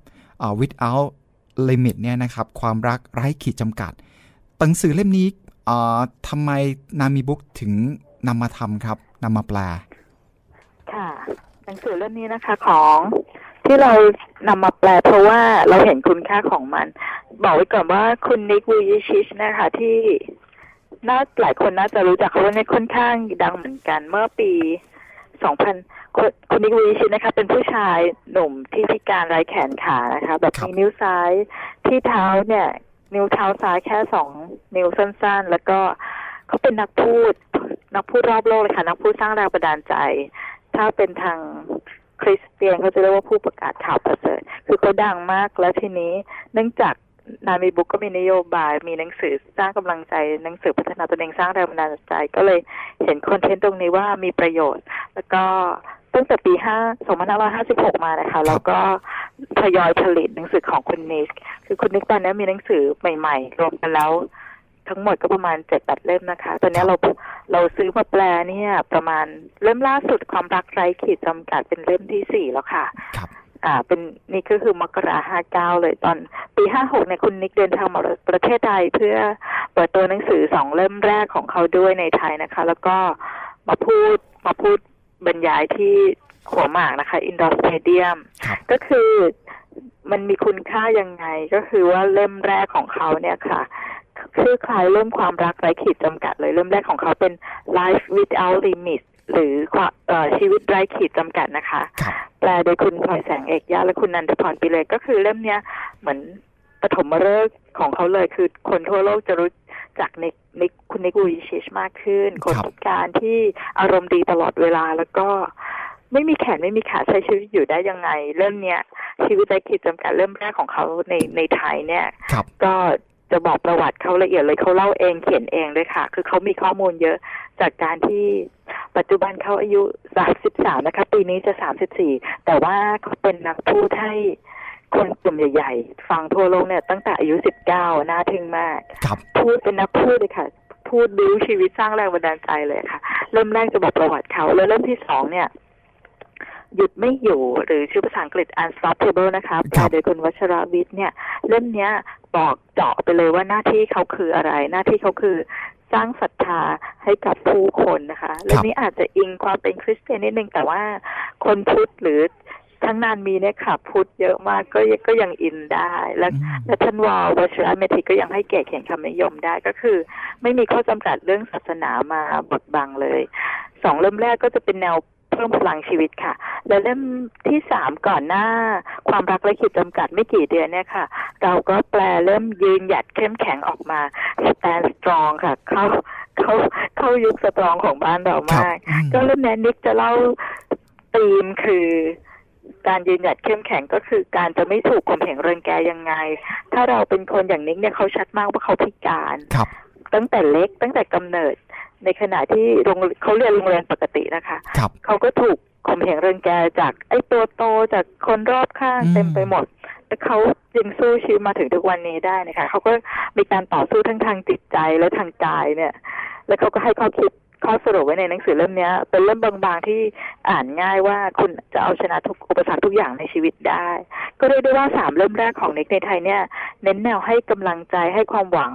uh, Without Limit เนี่ยนะครับ ความรักไร้ขีดจำกัด หนังสือเล่มนี้อ่อทำไมนามีบุ๊กถึงนำมาทำครับนำมาแปล ค่ะ หนังสือเล่มนี้นะคะของที่เรานำมาแปลเพราะว่าเราเห็นคุณค่าของมัน บอกไว้ก่อนว่าคุณนิกวูยิชิชนะคะที่ น่าหลายคนน่าจะรู้จักเขาว่าในยค่อนข้างดังเหมือนกัน เมื่อปี 2000คุณคุณนิกวูยิชิชนะคะ เป็นผู้ชายหนุ่มที่พิการไร้แขนขานะคะ แบบครับมีนิ้วซ้ายที่เท้าเนี่ย นิ้วเท้าซ้ายแค่สองนิ้วสั้น ๆ แล้วก็เขาเป็นนักพูด นักพูดรอบโลกเลยค่ะ นักพูดสร้างแรงบันดาลใจ ถ้าเป็นทางคริสเตียนเขาจะเรียกว่าผู้ประกาศข่าวประเสริฐ คือเขาดังมากแล้วทีนี้เนื่องจาก นามีบุ๊กก็มีนโยบาย มีหนังสือสร้างกำลังใจหนังสือพัฒนาตนเองสร้างแรงบันดาลใจ ก็เลยเห็นคอนเทนต์ตรงนี้ว่ามีประโยชน์ แล้วก็ตั้งแต่ปี5 2556 มานะคะ แล้วก็ทยอยผลิตหนังสือของคุณนิก คือคุณนิกตอนนี้มีหนังสือใหม่ ๆ รวมกันแล้ว ทั้งหมดก็ประมาณเจ็ดแปดเล่มนะคะ ตอนนี้เราเราซื้อมาแปลเนี่ย ประมาณเล่มล่าสุดความรักไร้ขีดจำกัดเป็นเล่มที่สี่แล้วค่ะครับ อ่าเป็นนี่ก็คือมกราห้าเก้าเลยตอนปีห้าหกเนี่ยคุณนิกเดินทางมาประเทศไทยเพื่อเปิดตัวหนังสือสองเล่มแรกของเขาด้วยในไทยนะคะ แล้วก็มาพูดมาพูดบรรยายที่หัวหมากนะคะ Indoor Stadium ครับก็คือมันมีคุณค่ายังไงก็คือว่าเล่มแรกของเขาเนี่ยค่ะชื่อคล้ายเล่มความรักไร้ขีดจำกัดเลยเล่มแรกของเขาเป็น Life Without Limits หรือความเอ่อชีวิตไร้ขีดจำกัดนะคะครับ แปลโดยคุณพลอยแสงเอกยาและคุณนันทพรปิเลยก็คือเล่มเนี้ยเหมือนปฐมฤกษ์ของเขาเลยคือคนทั่วโลกจะรู้จักนิกนิกคุณนิกวูยิชิชมากขึ้น คนครับพิการที่อารมณ์ดีตลอดเวลาแล้วก็ไม่มีแขนไม่มีขาใช้ชีวิตอยู่ได้ยังไง เริ่มเนี้ยชีวิตไร้ขีดจำกัดเริ่มแรกของเขาในในไทยเนี่ยครับก็ จะบอกประวัติเขาละเอียดเลยเขาเล่าเองเขียนเองด้วยค่ะ คือเขามีข้อมูลเยอะจากการที่ปัจจุบันเขาอายุ33นะคะ ปีนี้จะ34แต่ว่าเขาเป็นนักพูดให้คนกลุ่มใหญ่ๆ ฟังทั่วโลกเนี่ยตั้งแต่อายุ19น่าทึ่งมากครับพูดเป็นนักพูดเลยค่ะ พูดบิ้วชีวิตสร้างแรงบันดาลใจเลยค่ะ เริ่มแรกจะบอกประวัติเขาแล้วเริ่มที่สองเนี่ย หยุดไม่อยู่ หรือชื่อภาษาอังกฤษ unstoppable นะคะแปลโดยคุณวัชรวิทย์เนี่ยเล่มเนี้ยบอกเจาะไปเลยว่าหน้าที่เขาคืออะไร หน้าที่เขาคือสร้างศรัทธาให้กับผู้คนนะคะเล่มนี้อาจจะอิงความเป็นคริสเตียนนิดนึงแต่ว่าคนพุทธหรือทั้งนานมีเนี่ยค่ะพุทธเยอะมากก็ยังก็ยังอินได้ และอืมและท่านวอลวชิระเมธิก็ยังให้เกียรติเขียนคำนิยมได้ก็คือ ไม่มีข้อจำกัดเรื่องศาสนามาบดบังเลยสองเล่มแรกก็จะเป็นแนวเพิ่มพลังชีวิตค่ะ แล้วเล่มที่สามก่อนหน้า ความรักและขีดจำกัดไม่กี่เดือนเนี่ยค่ะ เราก็แปลเริ่มยืนหยัดเข้มแข็งออกมา stand strong ค่ะ เข้าเข้าเข้ายุคสตรองของบ้านเราครับมากอืมก็เล่มนี้นิกจะเล่าธีมคือการยืนหยัดเข้มแข็งก็คือการจะไม่ถูกข่มเหงเริงแกยังไง ถ้าเราเป็นคนอย่างนิกเนี่ยเขาชัดมากว่าเขาพิการครับตั้งแต่เล็กตั้งแต่กำเนิด ในขณะที่โรงเขาเรียนโรงเรียนปกตินะคะครับเขาก็ถูกข่มเหงเริงแกจากไอ้ตัวโตจากคนรอบข้างอืมเต็มไปหมดแต่เขาจึงสู้ชีวิตมาถึงทุกวันนี้ได้นะคะเขาก็มีการต่อสู้ทั้งทางจิตใจและทางกายเนี่ย แล้วเขาก็ให้ข้อคิดข้อสรุปไว้ในหนังสือเล่มเนี้ยเป็นเล่มบางๆที่อ่านง่ายว่าคุณจะเอาชนะทุกอุปสรรคทุกอย่างในชีวิตได้ ก็เรียกได้ว่าสามเล่มแรกของเน็กในไทยเนี่ย เน้นแนวให้กำลังใจให้ความหวัง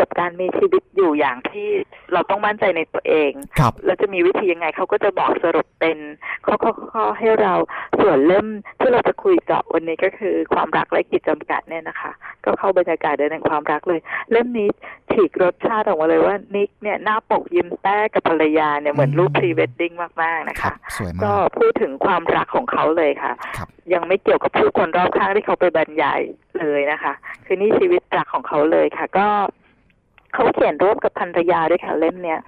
กับการมีชีวิตอยู่อย่างที่เราต้องมั่นใจในตัวเองครับแล้วจะมีวิธียังไงเขาก็จะบอกสรุปเป็นข้อข้อข้อให้เราส่วนเล่มที่เราจะคุยเจาะวันนี้ก็คือความรักและกิจจำกัดเนี่ยนะคะ ก็เข้าบรรยากาศเดือนแห่งความรักเลย เล่มนี้ฉีกรสชาติออกมาเลยว่านิกเนี่ยหน้าปกยิ้มแต้กับภรรยาเนี่ยเหมือนรูปพรีเวดดิ้งมากๆนะคะครับสวยมากก็พูดถึงความรักของเขาเลยค่ะครับยังไม่เกี่ยวกับผู้คนรอบข้างที่เขาไปบรรยายเลยนะคะ คือนี่ชีวิตรักของเขาเลยค่ะ ก็ เขาเขียนร่วมกับภรรยาด้วยค่ะเล่มเนี้ย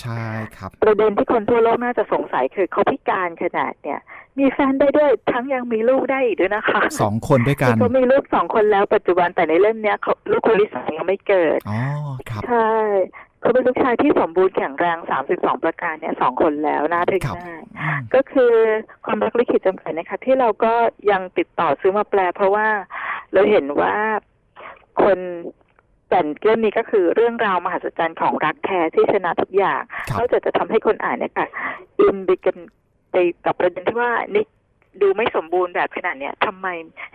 ใช่ครับ ประเด็นที่คนทั่วโลกน่าจะสงสัยคือเขาพิการขนาดเนี่ย มีแฟนได้ด้วยทั้งยังมีลูกได้อีกด้วยนะคะสองคนด้วยกัคือนเขามีลูกสองคนแล้วปัจจุบันแต่ในเล่มเนี้ยเขาลูกคนที่สองยังไม่เกิดอ๋อครับใช่เขาเป็นลูกชายที่สมบูรณ์แข็งแรงสามสิบสองประการเนี่ยสองคนแล้วน่าทึ่งครับมากอืมก็คือความรักลิขิตจำกัดนะคะที่เราก็ยังติดต่อซื้อมาแปล เพราะว่าเราเห็นว่าคน แต่เรื่องนี้ก็คือเรื่องราวมหัศจรรย์ของรักแท้ที่ชนะทุกอย่างครับนอกจากจะทำให้คนอ่านเนี่ยค่ะอินไปกันไปกับประเด็นที่ว่านิกดูไม่สมบูรณ์แบบขนาดเนี้ยทำไม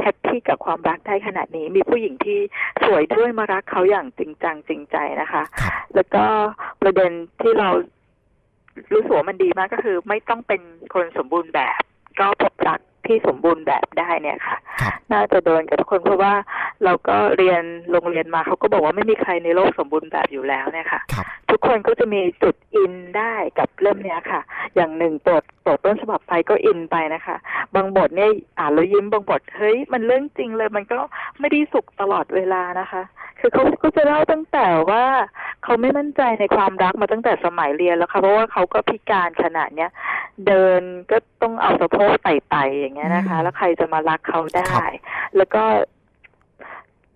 แฮปปี้กับความรักได้ขนาดนี้ มีผู้หญิงที่สวยด้วยมารักเขาอย่างจริงจังจริงใจนะคะครับแล้วก็ประเด็นที่เรารู้สึกว่ามันดีมากก็คือ ไม่ต้องเป็นคนสมบูรณ์แบบ ก็พบรัก ที่สมบูรณ์แบบได้เนี่ยค่ะครับน่าจะโดนกับทุกคนเพราะว่าเราก็เรียนโรงเรียนมาเขาก็บอกว่าไม่มีใครในโลกสมบูรณ์แบบอยู่แล้วเนี่ยค่ะครับทุกคนก็จะมีจุดอินได้กับเล่มเนี้ยค่ะ อย่างหนึ่งโปรดโปรดต้นฉบับไปก็อินไปนะคะ บางบทเนี่ยอ่านแล้วยิ้มบางบทเฮ้ยมันเรื่องจริงเลย มันก็ไม่ได้สุขตลอดเวลานะคะ คือเขาก็จะเล่าตั้งแต่ว่าเขาไม่มั่นใจในความรักมาตั้งแต่สมัยเรียนแล้วค่ะเพราะว่าเขาก็พิการขนาดเนี้ยเดินก็ ต้องเอาสะโพกไต่ๆอย่างเงี้ยนะคะอืมแล้วใครจะมารักเขาได้ครับแล้วก็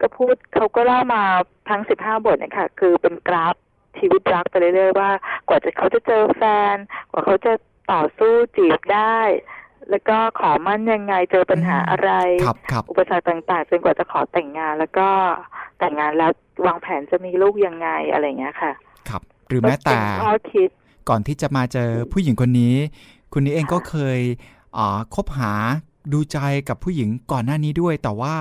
ก็พูดเขาก็เล่ามาทั้งสิบห้าบทเนี่ยค่ะ คือเป็นกราฟชีวิตรักไปเรื่อยๆว่ากว่าจะเขาจะเจอแฟน กว่าเขาจะต่อสู้จีบได้ แล้วก็ขอมั่นยังไงเจอปัญหาอะไรครับครับอุปสรรคต่างๆจนกว่าจะขอแต่งงาน แล้วก็แต่งงานแล้ววางแผนจะมีลูกยังไงอะไรอย่างเงี้ยค่ะ ครับ หรือแม้แต่ก็เป็นข้อคิดก่อนที่จะมาเจอผู้หญิงคนนี้ คุณนี้เองก็เคยอ่าคบหาดูใจกับผู้หญิงก่อนหน้านี้ด้วย แต่ว่า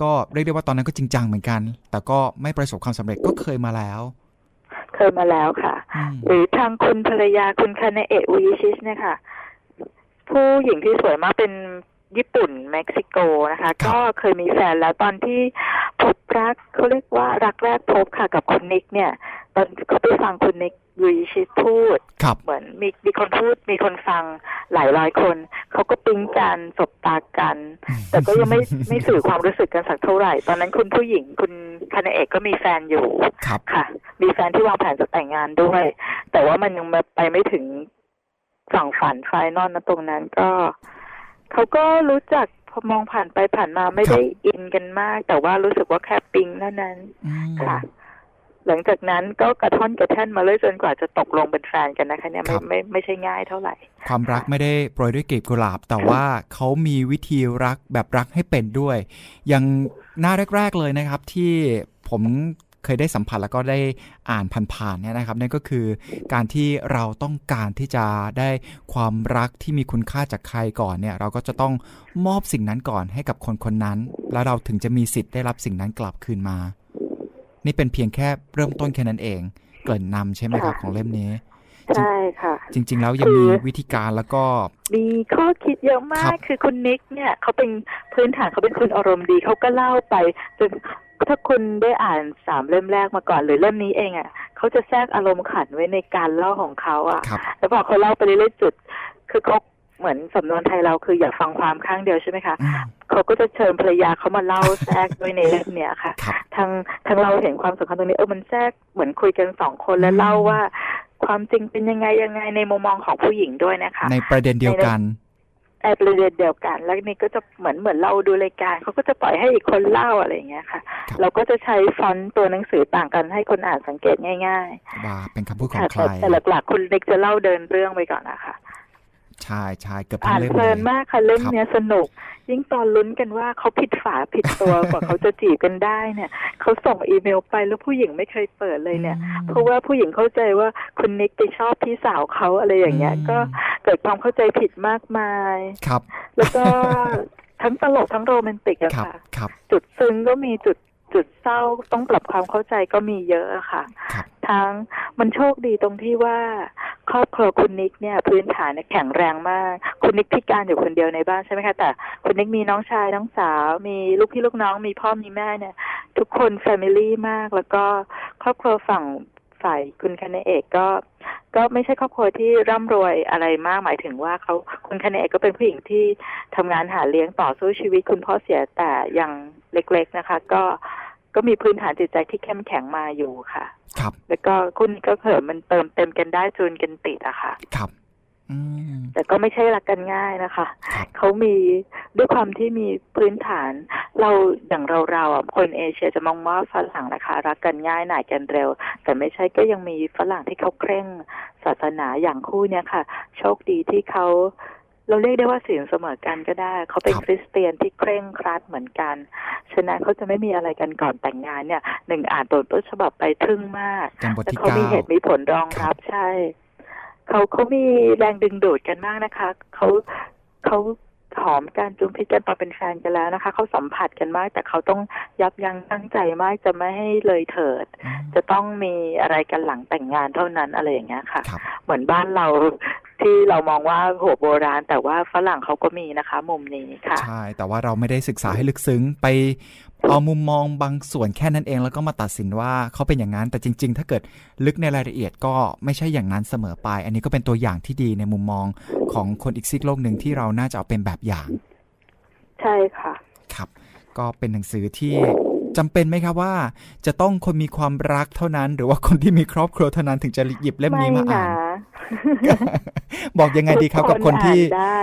ก็เรียกได้ว่าตอนนั้นก็จริงจังเหมือนกัน แต่ก็ไม่ประสบความสำเร็จก็เคยมาแล้ว เคยมาแล้วค่ะอืมหรือทางคุณภรรยาคุณคาเนเอะอุยิชิสเนี่ยค่ะ ผู้หญิงที่สวยมากเป็น ญี่ปุ่นเม็กซิโกนะคะ ก็เคยมีแฟนแล้วตอนที่พบรักเขาเรียกว่ารักแรกพบค่ะกับคุณนิกเนี่ย ตอนเขาไปฟังคุณนิกอุยิชิสพูดครับเหมือนมีมีคนพูดมีคนฟังหลายร้อยคน เขาก็ปิ๊งกันสบตากัน แต่ก็ยังไม่ไม่สื่อความรู้สึกกันสักเท่าไหร่ ตอนนั้นคุณผู้หญิงคุณคาเนเอะก็มีแฟนอยู่ครับค่ะ มีแฟนที่วางแผนจะแต่งงานด้วย แต่ว่ามันยังมาไปไม่ถึงฝั่งฝัน final นะตรงนั้นก็ เขาก็รู้จักพอมองผ่านไปผ่านมาไม่ได้ in กันมาก แต่ว่ารู้สึกว่าแค่ปิ๊งเท่านั้นอืมค่ะ หลังจากนั้นก็กระท่อนกระแท่นมาเรื่อยจนกว่าจะตกลงเป็นแฟนกันนะคะ เนี่ยไม่ไม่ไม่ใช่ง่ายเท่าไหร่ ความรักไม่ได้โปรยด้วยกลีบกุหลาบ แต่ว่าเขามีวิธีรักแบบรักให้เป็นด้วย อย่างหน้าแรก ๆเลยนะครับ ที่ผม เคยได้สัมผัสแล้วก็ได้อ่านผ่านๆเนี่ยนะครับนั่นก็คือการที่เราต้องการที่จะได้ความรักที่มีคุณค่าจากใครก่อนเนี่ยเราก็จะต้องมอบสิ่งนั้นก่อนให้กับคนคนนั้น แล้วเราถึงจะมีสิทธิ์ได้รับสิ่งนั้นกลับคืนมา นี่เป็นเพียงแค่เริ่มต้นแค่นั้นเอง เกริ่นนำใช่ไหมครับค่ะของเล่มนี้ใช่ค่ะ จริง ๆ แล้วยังมีวิธีการแล้วก็ มีข้อคิดเยอะมาครักบคือคุณนิกเนี่ยเขาเป็นพื้นฐานเขาเป็นคนอารมณ์ดีเขาก็เล่าไปจน ถ้าคุณได้อ่านสามเล่มแรกมาก่อนหรือเล่มนี้เองอะเขาจะแทรกอารมณ์ขันไว้ในการเล่าของเขาอะครับแล้วพอเขาเล่าไปเรื่อยๆจุด คือเขาเหมือนสำนวนไทยเราคืออยากฟังความข้างเดียวใช่ไหมคะอืมเขาก็จะเชิญภรรยาเขามาเล่าแทรกด้วยในเล่มเนี้ยค่ะครับทางทางเราเห็นความสำคัญตรงนี้เออมันแทรกเหมือนคุยกันสองคนแล้วอืมเล่าว่าความจริงเป็นยังไงยังไงในมุมมองของผู้หญิงด้วยนะคะ ในประเด็นเดียวกัน แอบประเด็นเดียวกัน แล้วนี่ก็จะเหมือนเหมือนเราดูรายการเขาก็จะปล่อยให้อีกคนเล่าอะไรอย่างเงี้ยค่ะครับเราก็จะใช้ฟอนต์ตัวหนังสือต่างกันให้คนอ่านสังเกตง่ายว่าเป็นคำพูดๆของค่ะใครแต่แต่หลักๆคุณเล็กจะเล่าเดินเรื่องไปก่อนนะคะ ใช่ใช่เกือบทั้อ่างนเล่มเพลินเลยมากค่ะเล่มครับเนี้ยสนุก ยิ่งตอนลุ้นกันว่าเขาผิดฝาผิดตัวกว่าเขาจะจีบกันได้เนี่ยเขาส่งอีเมลไปแล้วผู้หญิงไม่เคยเปิดเลยเนี่ยอืมเพราะว่าผู้หญิงเข้าใจว่าคุณนิกไปชอบพี่สาวเขาอะไรอย่างเงี้ยอืมก็เกิดความเข้าใจผิดมากมายครับ แล้วก็ทั้งตลกทั้งโรแมนติกอะครับค่ะครับจุดซึ้งก็มีจุด จุดเศร้าต้องปรับความเข้าใจก็มีเยอะอะค่ะครับทั้งมันโชคดีตรงที่ว่า ครอบครัวคุณนิกเนี่ย พื้นฐานเนี่ยแข็งแรงมาก คุณนิกพิการอยู่คนเดียวในบ้านใช่ไหมคะแต่คุณนิกมีน้องชายน้องสาว มีลูกพี่ลูกน้องมีพ่อมีแม่เนี่ย ทุกคน family มากแล้วก็ครอบครัวฝั่งฝ่ายคุณคานาเอะก็ก็ไม่ใช่ครอบครัวที่ร่ำรวยอะไรมากหมายถึงว่าเขาคุณคานาเอะก็เป็นผู้หญิงที่ทำงานหาเลี้ยงต่อสู้ชีวิตคุณพ่อเสียแต่ยังเล็ก ๆนะคะ ก็ ก็มีพื้นฐานจิตใจที่เข้มแข็งมาอยู่ค่ะ ครับ แล้วก็คุณก็คือมันเติมเต็มกันได้จูนกันติดอะค่ะ ครับอืมแต่ก็ไม่ใช่รักกันง่ายนะคะครับเขามีด้วยความที่มีพื้นฐาน เราอย่างเราเราๆอะคนเอเชียจะมองว่าฝรั่งนะคะ รักกันง่ายหน่ายกันเร็ว แต่ไม่ใช่ก็ยังมีฝรั่งที่เขาเคร่งศาสนาอย่างคู่เนี่ยค่ะ โชคดีที่เขา เราเรียกได้ว่าศีลเสมอกันก็ได้ เขาเป็นครับคริสเตียนที่เคร่งครัดเหมือนกัน ฉะนั้นเขาจะไม่มีอะไรกันก่อนแต่งงานเนี่ยหนึ่งอ่านตัวต้นฉบับไปทึ่งมากจังบทแล้วที่เขาเก้ามีเหตุมีผลรองรับใช่ เขาเขามีแรงดึงดูดกันมากนะคะ เขาเขา หอมกันจุมพิษกันตอนเป็นแฟนกันแล้วนะคะเขาสัมผัสกันมาก แต่เขาต้องยับยั้งตั้งใจมากจะไม่ให้เลยเถิดอืมจะต้องมีอะไรกันหลังแต่งงานเท่านั้นอะไรอย่างเงี้ยค่ะครับเหมือนบ้านเราที่เรามองว่าโหโบราณ แต่ว่าฝรั่งเขาก็มีนะคะ มุมนี้ค่ะ ใช่ แต่ว่าเราไม่ได้ศึกษาให้ลึกซึ้งไป เอามุมมองบางส่วนแค่นั้นเองแล้วก็มาตัดสินว่าเขาเป็นอย่างนั้น แต่จริง ๆ ถ้าเกิดลึกในรายละเอียดก็ไม่ใช่อย่างนั้นเสมอไป อันนี้ก็เป็นตัวอย่างที่ดีในมุมมองของคนอีกซีกโลกหนึ่งที่เราน่าจะเอาเป็นแบบอย่าง ใช่ค่ะครับ ก็เป็นหนังสือที่จำเป็นไหมครับว่า จะต้องคนมีความรักเท่านั้น หรือว่าคนที่มีครอบครัวเท่านั้นถึงจะหยิบเล่มนี้มาอ่าน บอกยังไงดีครับกับคนที่ทุกอ่านได้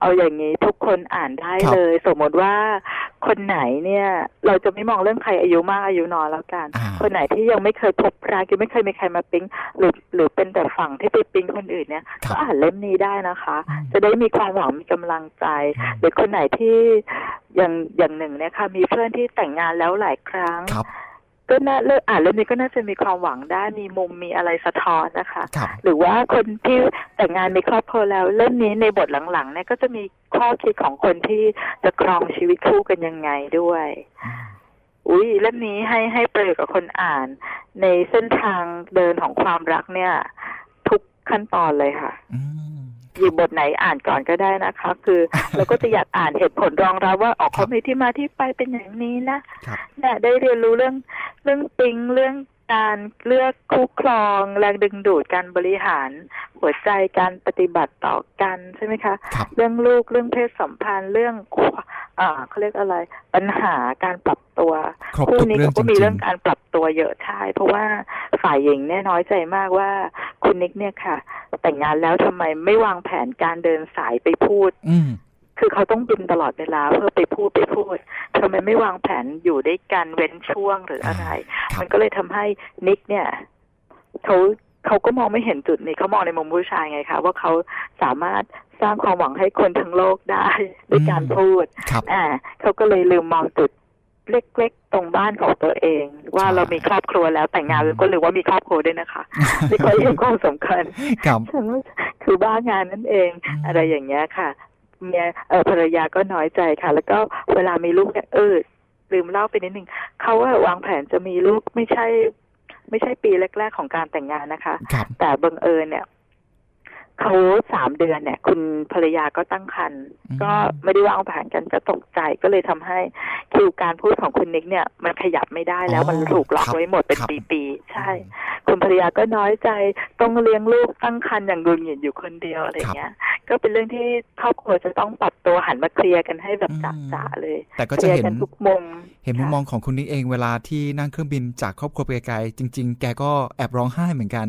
เอาอย่างนี้ทุกคนอ่านได้ครับเลย สมมติว่าคนไหนเนี่ย เราจะไม่มองเรื่องใครอายุมากอายุน้อยแล้วกันอ่าคนไหนที่ยังไม่เคยพบรักยังไม่เคยมีใครมาปิ๊งหรือหรือเป็นแต่ฝั่งที่ไปปิ๊งคนอื่นเนี่ยครัก็บอ่านเล่มนี้ได้นะคะอืมจะได้มีความหวังมีกำลังใจ หรือคนไหนที่อย่างอย่างหนึ่งเนี่ยค่ะมีเพื่อนที่แต่งงานแล้วหลายครั้งครับ ก็น่าเลิกอ่านเล่มนี้ก็น่าจะมีความหวังได้มีมุมมีอะไรสะท้อนนะคะครับหรือว่าคนที่แต่งงานมีครอบครัวแล้วเล่มนี้ในบทหลังๆเนี่ยก็จะมีข้อคิดของคนที่จะครองชีวิตคู่กันยังไงด้วย อุ้ยเล่มนี้ให้ให้ประโยชน์กับคนอ่าน ในเส้นทางเดินของความรักเนี่ย ทุกขั้นตอนเลยค่ะ อืม หยิบบทไหนอ่านก่อนก็ได้นะคะ คือเราก็จะอยากอ่านเหตุผลรองรับว่าออกครัเขาบมีที่มาที่ไปเป็นอย่างนี้นะครับเนี่ยได้เรียนรู้เรื่องเรื่องปิงเรื่อง การเลือกคู่ครองแรงดึงดูดการบริหาร หัวใจการปฏิบัติต่อกันใช่ไหมคะครับเรื่องลูกเรื่องเพศสัมพันธ์เรื่องความอ่าเขาเรียกอะไร ปัญหาการปรับตัวครบคู่ทุกนี้เรื่องเขาจก็มีริเรื่งองการปรับตัวเยอะใช่เพราะว่าฝ่ายหญิงเนี่ยน้อยใจมากว่าคุณนิกเนี่ยค่ะ แต่งงานแล้วทำไมไม่วางแผนการเดินสายไปพูดๆอืม คือเขาต้องบินตลอดเวลาเพื่อไปพูดไปพูดทำไมไม่วางแผนอยู่ด้วยกันเว้นช่วงหรืออะไรครับมันก็เลยทำให้นิกเนี่ยเขาเขาก็มองไม่เห็นจุดนี้เขามองในมุมผู้ชายไงคะว่าเขาสามารถสร้างความหวังให้คนทั้งโลกได้ด้วยการพูดครับอ่าเขาก็เลยลืมมองจุดเล็กๆ ตรงบ้านของตัวเอง ว่าใช่เรามีครอบครัวแล้วแต่งงานแล้วก็หรือว่ามีครอบครัวด้วยนะคะนี่เขาเห็นความสำคัญครับฉันว่าคือบ้างานนั่นเองอืมอะไรอย่างเงี้ยค่ะ เมียเออภรรยาก็น้อยใจค่ะ แล้วก็เวลามีลูกเนี่ยเออลืมเล่าไปนิดนึงเขาว่าวางแผนจะมีลูกไม่ใช่ ไม่ใช่ปีแรก ๆ ของการแต่งงานนะคะครับแต่บังเอิญเนี่ย เขาสามเดือนเนี่ย คุณภรรยาก็ตั้งครรภ์อืมก็ไม่ได้วางแผนกันก็ตกใจก็เลยทำให้คิวการพูดของคุณนิกเนี่ย มันขยับไม่ได้แล้วอ๋อมันถูกล็อกครับไว้หมดเป็นครับปีๆใช่ คุณภรรยาก็น้อยใจต้องเลี้ยงลูกตั้งครรภ์อย่างดุนหงิดอยู่คนเดียวอะไรเงี้ย ก็เป็นเรื่องที่ครอบครัวจะต้องปรับตัวหันมาเคลียร์กันให้แบบอืมจ๋าๆเลย แต่ก็เคจะลียร์เห็นกันทุกมุมเห็นมุมมองของคุณนิกเองเวลาที่นั่งเครื่องบินจากครอบครัวไปไกลๆจริง ๆ แกก็แอบร้องไห้เหมือนกัน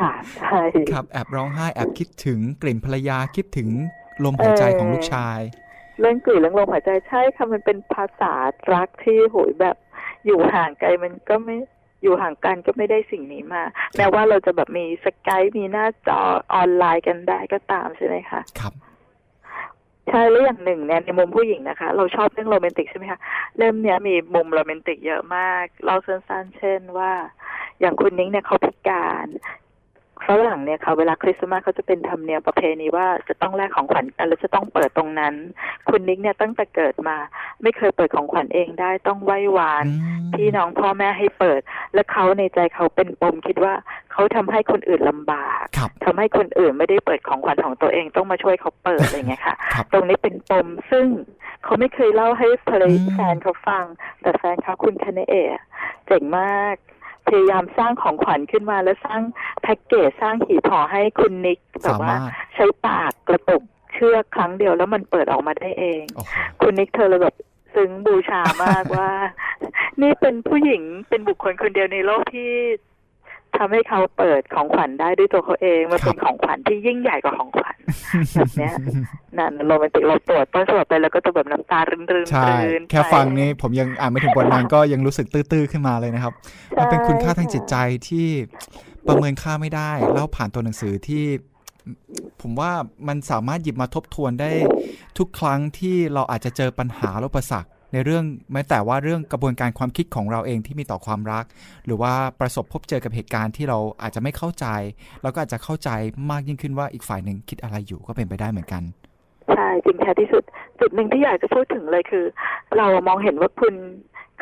ค่ะใช่ครับแอบร้องไห้แอบคิดถึงกลิ่นภรรยาคิดถึงลมหายใจของลูกชาย เรื่องกลิ่นเรื่องลมหายใจใช่ค่ะมันเป็นภาษารักที่โหยแบบ อยู่ห่างไกลมันก็ไม่อยู่ห่างกันก็ไม่ได้สิ่งนี้มาแม้ว่าเราจะแบบมี Skype มีหน้าจอออนไลน์กันได้ก็ตามใช่ไหมคะครับใช่แล้วอย่างหนึ่งเนี่ยในมุมผู้หญิงนะคะ เราชอบเรื่องโรแมนติกใช่ไหมคะเล่มเนี้ยมีมุมโรแมนติกเยอะมาก เราสั้นๆเช่นว่า อย่างคุณนิกเนี่ยเขาพิการฝรั่งเนี่ยค่ะเวลาคริสต์มาสเขาจะเป็นธรรมเนียมประเพณีว่าจะต้องแลกของขวัญกันแล้วจะต้องเปิดตรงนั้น คุณนิกเนี่ยตั้งแต่เกิดมา ไม่เคยเปิดของขวัญเองได้ต้องไหว้วานอืมพี่น้องพ่อแม่ให้เปิด และเขาในใจเขาเป็นปมคิดว่าเขาทำให้คนอื่นลำบากครับทำให้คนอื่นไม่ได้เปิดของขวัญของตัวเองต้องมาช่วยเขาเปิดอะไรเงี้ยค่ะครับตรงนี้เป็นปมซึ่งเขาไม่เคยเล่าให้ภรรอืยามแฟนเขาฟัง แต่แฟนเขาคุณคาเนเอะเจ๋งมาก พยายามสร้างของขวัญขึ้นมาแล้วสร้างแพ็กเกจสร้างหีบห่อให้คุณนิกแบสาบว่ามารถใช้ปากกระตุกเชือกครั้งเดียวแล้วมันเปิดออกมาได้เองโอ้โหคุณนิกเธอเลยแบบซึ้งบูชามากว่า นี่เป็นผู้หญิงเป็นบุคคลคนเดียวในโลกที่ ทำให้เขาเปิดของขวัญได้ด้วยตัวเขาเองมันเป็นของขวัญที่ยิ่งใหญ่กว่าของขวัญแบบเนี้ยนั่นโรแมนติกเราตรวจต้นฉบับไปแล้วก็จะแบบน้ำตารื่นๆใช่รื่นๆแค่ไปฟังนี่ผมยังอ่านไม่ถึงบทนั้นก็ยังรู้สึกตื้อๆขึ้นมาเลยนะครับ มันเป็นคุณค่าทางจิตใจที่ประเมินค่าไม่ได้เล่าผ่านตัวหนังสือที่ผมว่ามันสามารถหยิบมาทบทวนได้ทุกครั้งที่เราอาจจะเจอปัญหาและอุปสรรค ในเรื่องแม้แต่ว่าเรื่องกระบวนการความคิดของเราเองที่มีต่อความรัก หรือว่าประสบพบเจอกับเหตุการณ์ที่เราอาจจะไม่เข้าใจแล้วก็อาจจะเข้าใจมากยิ่งขึ้นว่าอีกฝ่ายหนึ่งคิดอะไรอยู่ก็เป็นไปได้เหมือนกันใช่จริงแท้ที่สุด จุดหนึ่งที่อยากจะพูดถึงเลยคือ เรามองเห็นว่าคุณ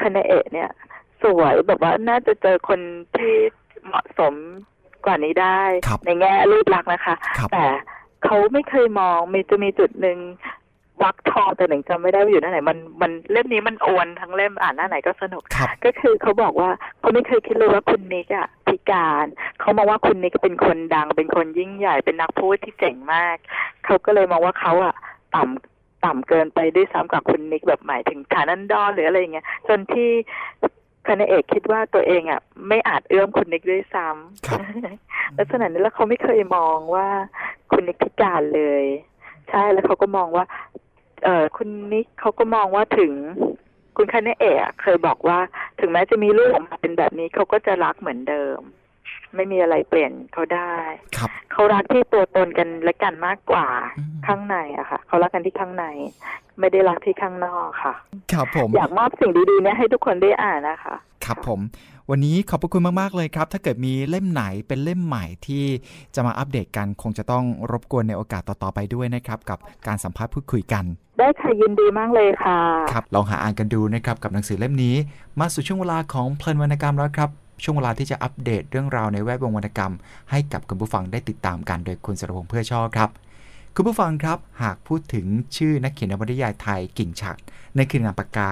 คาเนเอะเนี่ย สวยแบบว่าน่าจะเจอคนที่เหมาะสมกว่านี้ได้ครับในแง่รูปลักษณ์นะคะครับแต่เขาไม่เคยมองมีจะมีจุดหนึ่ง วักทองแต่หนึ่งจำไม่ได้ว่าอยู่หน้าไหนมันมันเล่มนี้มันโอนทั้งเล่มอ่านหน้าไหนก็สนุก ครับ ก็คือเขาบอกว่าเขาไม่เคยคิดเลยว่าคุณนิกอะพิการเขามองว่าคุณนิกเป็นคนดัง เป็นคนยิ่งใหญ่เป็นนักพูดที่เจ๋งมากเขาก็เลยมองว่าเขาอะต่ำต่ำเกินไปด้วยซ้ำกับคุณนิกแบบหมายถึงฐานันดรหรืออะไรอย่างเงี้ยจนที่คณะเอกคิดว่าตัวเองอะไม่อาจเอื้อมคุณนิกด้วยซ้ครับำลักษณะนี้แล้วเขาไม่เคยมองว่าคุณนิกพิการเลย ใช่แล้วเขาก็มองว่า เออคุณนิกเขาก็มองว่าถึงคุณคาเนเอะเคยบอกว่า ถึงแม้จะมีลูกออกมาเป็นแบบนี้เขาก็จะรักเหมือนเดิม ไม่มีอะไรเปลี่ยนเขาได้ครับเขารักที่ตัวตนกันและกันมากกว่าอืมข้างในอะค่ะเขารักกันที่ข้างใน ไม่ได้รักที่ข้างนอกค่ะ ครับผมอยากมอบสิ่งดีๆเนี้ให้ทุกคนได้อ่านนะคะ ครับผม วันนี้ขอบพระคุณมาก ๆ เลยครับ ถ้าเกิดมีเล่มไหนเป็นเล่มใหม่ที่จะมาอัปเดตกันคงจะต้องรบกวนในโอกาสต่อ ๆ ไปด้วยนะครับ กับการสัมภาษณ์พูดคุยกัน ได้ค่ะยินดีมากเลยค่ะ ครับลองหาอ่านกันดูนะครับกับหนังสือเล่มนี้ มาสู่ช่วงเวลาของเพลินวรรณกรรมแล้วครับช่วงเวลาที่จะอัปเดตเรื่องราวในแวดวงวรรณกรรม ให้กับคุณผู้ฟังได้ติดตามกันโดยคุณสรพงษ์เพื่อช่อครับคุณผู้ฟังครับ หากพูดถึงชื่อนักเขียนนวนิยายไทยกิ่งฉัตรเนี่ยคือนามปากกา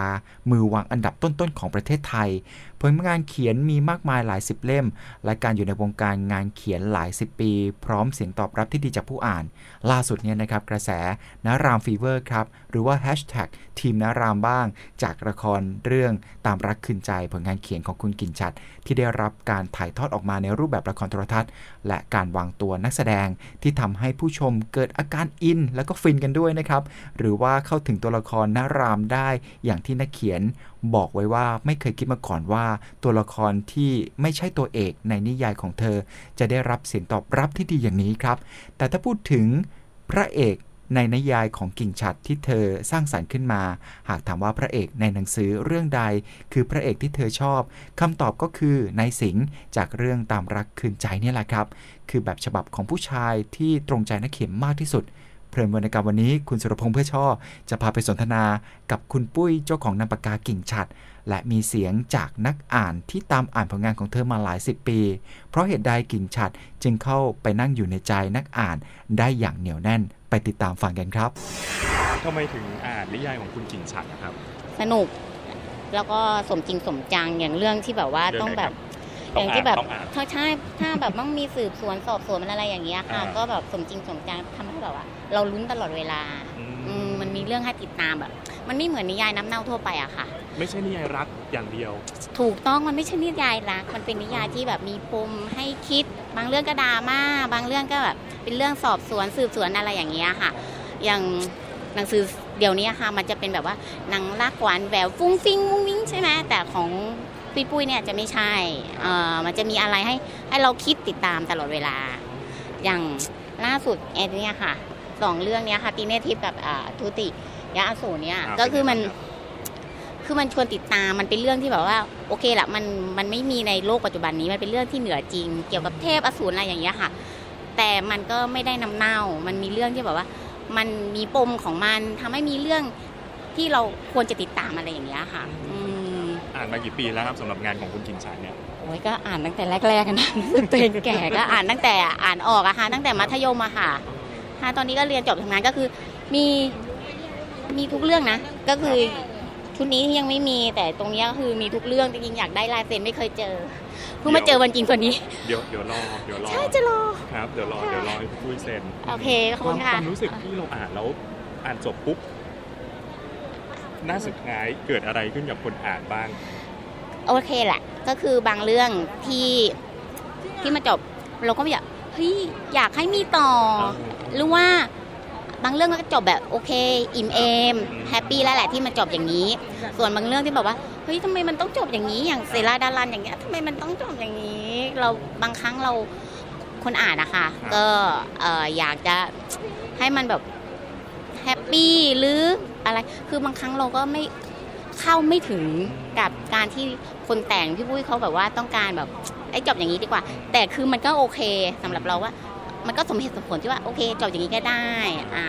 มือวางอันดับต้นๆของประเทศไทย ผลงานเขียนมีมากมายหลายสิบเล่ม และการอยู่ในวงการงานเขียนหลายสิบปี พร้อมเสียงตอบรับที่ดีจากผู้อ่าน ล่าสุดเนี่ยนะครับกระแสนาราม fever ครับ หรือว่าแฮชแท็กทีมนารามบ้าง จากละครเรื่องตามรักคืนใจผลงานเขียนของคุณกินชัด ที่ได้รับการถ่ายทอดออกมาในรูปแบบละครโทรทัศน์ และการวางตัวนักแสดงที่ทำให้ผู้ชมเกิดอาการอิน แล้วก็ฟินกันด้วยนะครับหรือว่าเข้าถึงตัวละครนารามได้อย่างที่นักเขียน บอกไว้ว่าไม่เคยคิดมาก่อนว่าตัวละครที่ไม่ใช่ตัวเอกในนิยายของเธอ จะได้รับเสียงตอบรับที่ดีอย่างนี้ครับ แต่ถ้าพูดถึงพระเอกในนิยายของกิ่งฉัดที่เธอสร้างสรรค์ขึ้นมา หากถามว่าพระเอกในหนังสือเรื่องใด คือพระเอกที่เธอชอบคำตอบก็คือนายสิงห์จากเรื่องตามรักคืนใจนี่แหละครับ คือแบบฉบับของผู้ชายที่ตรงใจนักเขียนมากที่สุด เพลินวรรณกรรมวันนี้คุณสุรพงษ์เพื่อช่อ จะพาไปสนทนากับคุณปุ้ยเจ้าของนามปากกากิ่งฉัด และมีเสียงจากนักอ่านที่ตามอ่านผลงานของเธอมาหลายสิบปี เพราะเหตุใดกิ่งฉัดจึงเข้าไปนั่งอยู่ในใจนักอ่านได้อย่างเหนียวแน่นไปติดตามฟังกันครับทำไมถึงอ่านนิยายของคุณกิ่งฉัดนะครับ สนุกแล้วก็สมจริงสมจังอย่างเรื่องที่แบบว่าเรื่องต้องไหนแบบต้อองย่างอ่านที่แบบต้องอ่านถ้าใช่ถ้าแบบต้องมีสืบสวนสอบสวนมันอะไรอย่างเงี้ยค่ะอ่าก็แบบสมจริงสมจังทำให้แบบว่า เราลุ้นตลอดเวลาอืมอืมมันมีเรื่องให้ติดตามแบบ มันไม่เหมือนนิยายน้ำเน่าทั่วไปอะค่ะ ไม่ใช่นิยายรักอย่างเดียว ถูกต้องมันไม่ใช่นิยายรัก มันเป็นนิยายที่แบบมีปมให้คิด บางเรื่องก็ดราม่าบางเรื่องก็แบบเป็นเรื่องสอบสวนสืบสวนอะไรอย่างเงี้ยค่ะ อย่างหนังสือเดี๋ยวนี้ค่ะ มันจะเป็นแบบว่าหนังรักหวานแหววฟุ้งฟิ้งมุ้งมิ้งใช่ไหมแต่ของปุ้ยปุ้ยเนี่ยจะไม่ใช่เอ่อมันจะมีอะไรให้ให้เราคิดติดตามตลอดเวลา อย่างล่าสุดแอดเนี่ยค่ะ สองเรื่องเนี้ยค่ะตีเนทิพย์กับอ่าทุติยะอสูรเนี่ยอ่าก็คือมันเป็นยังไงครับคือมันชวนติดตามมันเป็นเรื่องที่แบบว่า โอเคแหละมันมันไม่มีในโลกปัจจุบันนี้มันเป็นเรื่องที่เหนือจริง เกี่ยวกับเทพอสูรอะไรอย่างเงี้ยค่ะ แต่มันก็ไม่ได้น้ำเน่า มันมีเรื่องที่แบบว่า มันมีปมของมันทำให้มีเรื่องที่เราควรจะติดตามอะไรอย่างเงี้ยค่ะอืมอ่านมากี่ปีแล้วครับสำหรับงานของคุณกิ่งฉัดเนี่ยโอ้ยก็อ่านตั้งแต่แรกๆอะนะรู้สึกตัวเองแก่ก็อ่านตั้งแต่อ่านออกอะค่ะตั้งแต่มัธยมอะค่ะ ค่ะตอนนี้ก็เรียนจบทำงานก็คือมีมีทุกเรื่องนะ ก็คือชุดนี้ยังไม่มีแต่ตรงเนี้ยก็คือมีทุกเรื่องจริงๆอยากได้ลายเซ็นไม่เคยเจอเพิ่งมาเจอวันจริงวันนี้ เดี๋ยวเดี๋ยวรอเดี๋ยวรอใช่จะรอครับเดี๋ยวรอเดี๋ยวรอให้พี่ปุ้ยเซ็นโอเคขอบคคุวามณคค่ะวามรู้สึกที่เราอ่านแล้วอ่านจบปุ๊บหน้าสุดท้ายเกิดอะไรขึ้นกับคนอ่านบ้างโอเคแหละก็คือบางเรื่องที่ที่มาจบเราก็อยากเฮ้ยอยากให้มีต่อ หรือว่าบางเรื่องก็จบแบบโอเค อิ่มเอม happy แล้วแหละที่มันจบอย่างนี้ ส่วนบางเรื่องที่แบบว่าเฮ้ยทำไมมันต้องจบอย่างนี้ อย่างเสราดารัลอย่างเงี้ยทำไมมันต้องจบอย่างนี้ เราบางครั้งเราคนอ่านนะคะครับก็เอ่ออยากจะให้มันแบบ happy หรืออะไร คือบางครั้งเราก็ไม่เข้าไม่ถึงกับการที่คนแต่งพี่ปุ้ยเขาแบบว่าต้องการแบบไอ้จบอย่างนี้ดีกว่า แต่คือมันก็โอเคสำหรับเราว่า มันก็สมเหตุสมผลที่ว่าโอเคจบอย่างนี้ก็ได้อ่า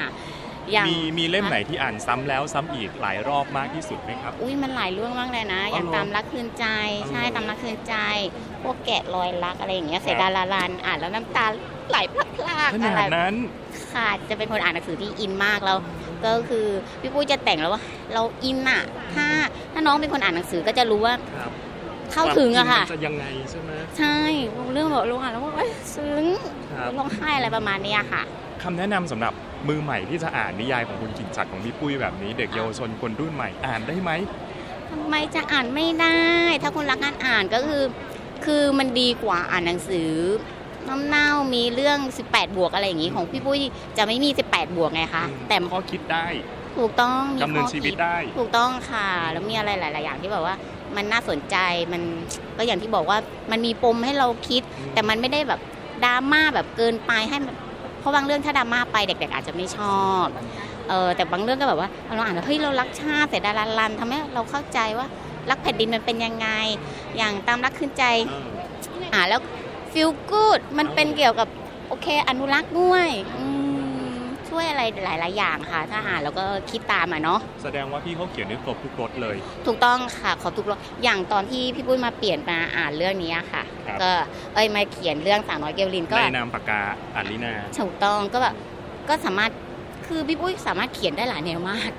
อย่างมีมีเล่มไหนที่อ่านซ้ำแล้วซ้ำอีกหลายรอบมากที่สุดไหมครับ อุ้ยมันหลายเรื่องมากเลยนะ อย่างอ๋อเหรอตามรักคืนใจ ใช่อ๋อเหรอตามรักคืนใจ พวกแกะรอยรักอะไรอย่างเงี้ยครับเสยดาราลันอ่านแล้วน้ำตาไหลพลักขๆนาอะไรดนั้นค่ะจะเป็นคนอ่านหนังสือที่อินมากแล้ว ก็คือพี่ปุ้ยจะแต่งแล้วว่า เราอินอะถ้าถ้าน้องเป็นคนอ่านหนังสือก็จะรู้ว่าครับเข้าถึงอะค่ะวามจริมันจะยังไงใช่ไหมใช่เรื่องแบบลงอ่านแล้วว่าเอ้ยซึ้ง ครับร้องไห้อะไรประมาณเนี้ยค่ะคำแนะนำสำหรับมือใหม่ที่จะอ่านนิยายของคุณกิ่งฉัดของพี่ปุ้ยแบบนี้ เด็กเยาวชนคนรุ่นใหม่อ่านได้ไหมทำไมจะอ่านไม่ได้ ถ้าคุณรักการอ่านก็คือ คือมันดีกว่าอ่านหนังสือน้ำเน่ามีเรื่อง 18 บวกอะไรอย่างงี้ของพี่ปุ้ยจะไม่มี 18 บวกไงคะแต่ข้อคิดได้ถูกต้องมีดำเนินข้อชีวิตคิได้ ถูกต้องค่ะ แล้วมีอะไรหลาย ๆ อย่างที่แบบว่ามันน่าสนใจมันก็อย่างที่บอกว่ามันมีปมให้เราคิด แต่มันไม่ได้แบบ ดราม่าแบบเกินไปให้มันเพราะบางเรื่องถ้าดราม่าไปเด็ก ๆ อาจจะไม่ชอบเออแต่บางเรื่องก็แบบว่าเราอ่านแล้วเฮ้ยเรารักชาติแต่ดาราลันทำให้เราเข้าใจว่ารักแผ่นดินมันเป็นยังไง อย่างตามรักขึ้นใจเอออ่านแล้วฟีลกูดมันเป็นเกี่ยวกับโอเคอนุรักษ์ด้วยอืม ช่วยอะไรหลาย ๆ อย่างค่ะ ถ้าอ่านแล้วก็คิดตามอะเนาะแสดงว่าพี่เขาเขียนได้ครบทุกรสเลย ถูกต้องค่ะขอทุกรสอย่างตอนที่พี่ปุ้ยมาเปลี่ยนมาอ่านเรื่องนี้ค่ะ ครับ ก็เอ้ยมาเขียนเรื่องสาวน้อยเกลลินก็ ในนามปากกาอาลินา ถูกต้องก็แบบก็สามารถคือพี่ปุ้ยสามารถเขียนได้หลายแนวมาก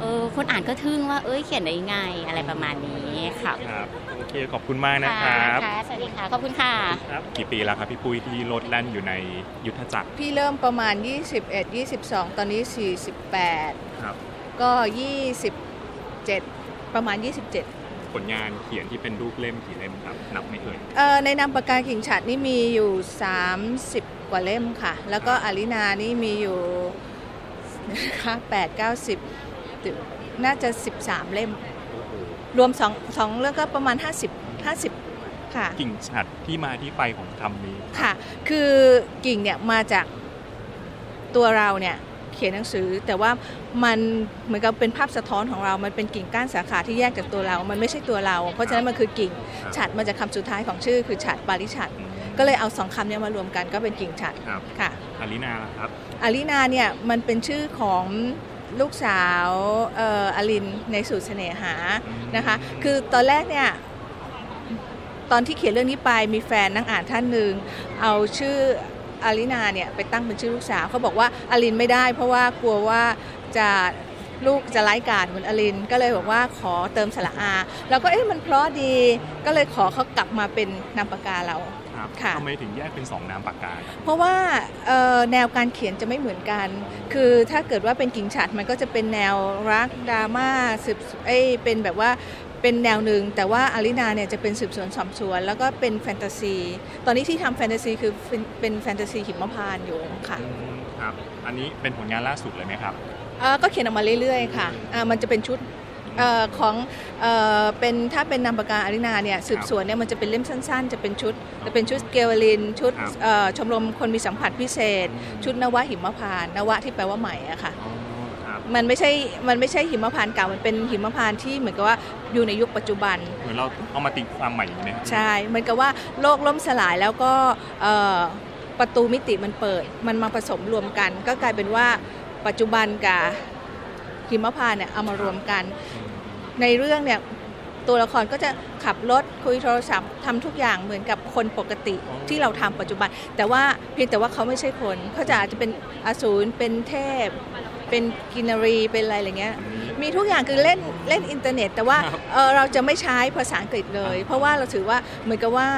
เออคนอ่านก็ทึ่งว่าเอ้ยเขียนได้ยังไงอะไรประมาณนี้ค่ะครับโอเคขอบคุณมากนะครับค่ะสวัสดีค่ะขอบคุณค่ะครับกี่ปีแล้วครับพี่ปุ้ยที่โลดแล่นอยู่ในยุทธจักรพี่เริ่มประมาณ 21 22 ตอนนี้ 48 ครับ ก็ 27 ประมาณ 27ผลงานเขียนที่เป็นรูปเล่มกี่เล่มครับ นับไม่เอ่ยเอ่อในนามปากกากิ่งฉัดนี่มีอยู่ 30 กว่าเล่มค่ะ แล้วก็อารินานี่มีอยู่นะคะ8 90 น่าจะ 13 เล่ม รวม2 2เรื่องก็ประมาณ 50 50 ค่ะ กิ่งฉัดที่มาที่ไปของคำนี้ ค่ะ คือกิ่งเนี่ยมาจากตัวเราเนี่ยเขียนหนังสือ แต่ว่ามันเหมือนกับเป็นภาพสะท้อนของเรา มันเป็นกิ่งก้านสาขาที่แยกจากตัวเรา มันไม่ใช่ตัวเรา เพราะฉะนั้นมันคือกิ่งครับฉัดมาจากคำสุดท้ายของชื่อคือฉัดปาริฉัดอืมก็เลยเอาสองคำเนี้มารวมกันก็เป็นกิ่งฉัดครับค่ะอารินาล่ะครับอารินาเนี่ยมันเป็นชื่อของ ลูกสาวเอ่ออลินในสูตรเสน่หานะคะ คือตอนแรกเนี่ยตอนที่เขียนเรื่องนี้ไปมีแฟนนั่งอ่านท่านหนึ่งเอาชื่ออารินาเนี่ยไปตั้งเป็นชื่อลูกสาวเขาบอกว่าอลินไม่ได้ เพราะว่ากลัวว่าจะลูกจะไร้กาดเหมือนอลินก็เลยบอกว่าขอเติมสระอา แล้วก็เอ๊ะมันเพราะดีก็เลยขอเขากลับมาเป็นนามปากกาเรา ครับค่ะทำไมถึงแยกเป็นสองนามปากกาครับเพราะว่าเอ่อแนวการเขียนจะไม่เหมือนกัน คือถ้าเกิดว่าเป็นกิ่งฉัดมันก็จะเป็นแนวรักดราม่าสืบเอ้ยเป็นแบบว่าเป็นแนวหนึ่งแต่ว่าอารินาเนี่ยจะเป็นสืบสวนสอบสวน แล้วก็เป็นแฟนตาซี ตอนนี้ที่ทำแฟนตาซีคือเป็นเป็นแฟนตาซีหิมพานต์อยู่ค่ะอืมครับ อันนี้เป็นผลงานล่าสุดเลยไหมครับเอ่อก็เขียนออกมาเรื่อยๆ ค่ะอ่ามันจะเป็นชุดเอ่อ ของเอ่อเป็นถ้าเป็นนามปากกาอารินาเนี่ยสืบสวนเนี่ยมันจะเป็นเล่มสั้น ๆ จะเป็นชุดจะเป็นชุดเกวลิน ชุดครับเอ่อชมรมคนมีสัมผัสพิเศษ ชุดนวะหิมพานต์นวะที่แปลว่าใหม่อะค่ะอ๋อครับมันไม่ใช่ มันไม่ใช่หิมพานต์เก่า มันเป็นหิมพานต์ที่เหมือนกับว่าอยู่ในยุคปัจจุบัน เหมือนเราเอามาตีความใหม่อย่างนี้ไหมครับใช่ เหมือนกับว่าโลกล่มสลายแล้วก็เอ่อประตูมิติมันเปิด มันมาผสมรวมกัน ก็กลายเป็นว่าปัจจุบันกับ หิมพานต์เนี่ยเอามารวมกัน ในเรื่องเนี่ยตัวละครก็จะขับรถคุยโทรศัพท์ทำทุกอย่างเหมือนกับคนปกติอ๋อที่เราทำปัจจุบัน แต่ว่าเพียงแต่ว่าเขาไม่ใช่คนเขาจะอาจจะเป็นอสูรเป็นเทพ เป็นกินรีเป็นอะไรอย่างเงี้ยมีทุกอย่างคือเล่นเล่นอินเทอร์เน็ต แต่ว่าครับเอ่อเราจะไม่ใช้ภาษาอังกฤษเลย เพราะว่าเราถือว่าเหมือนกับว่า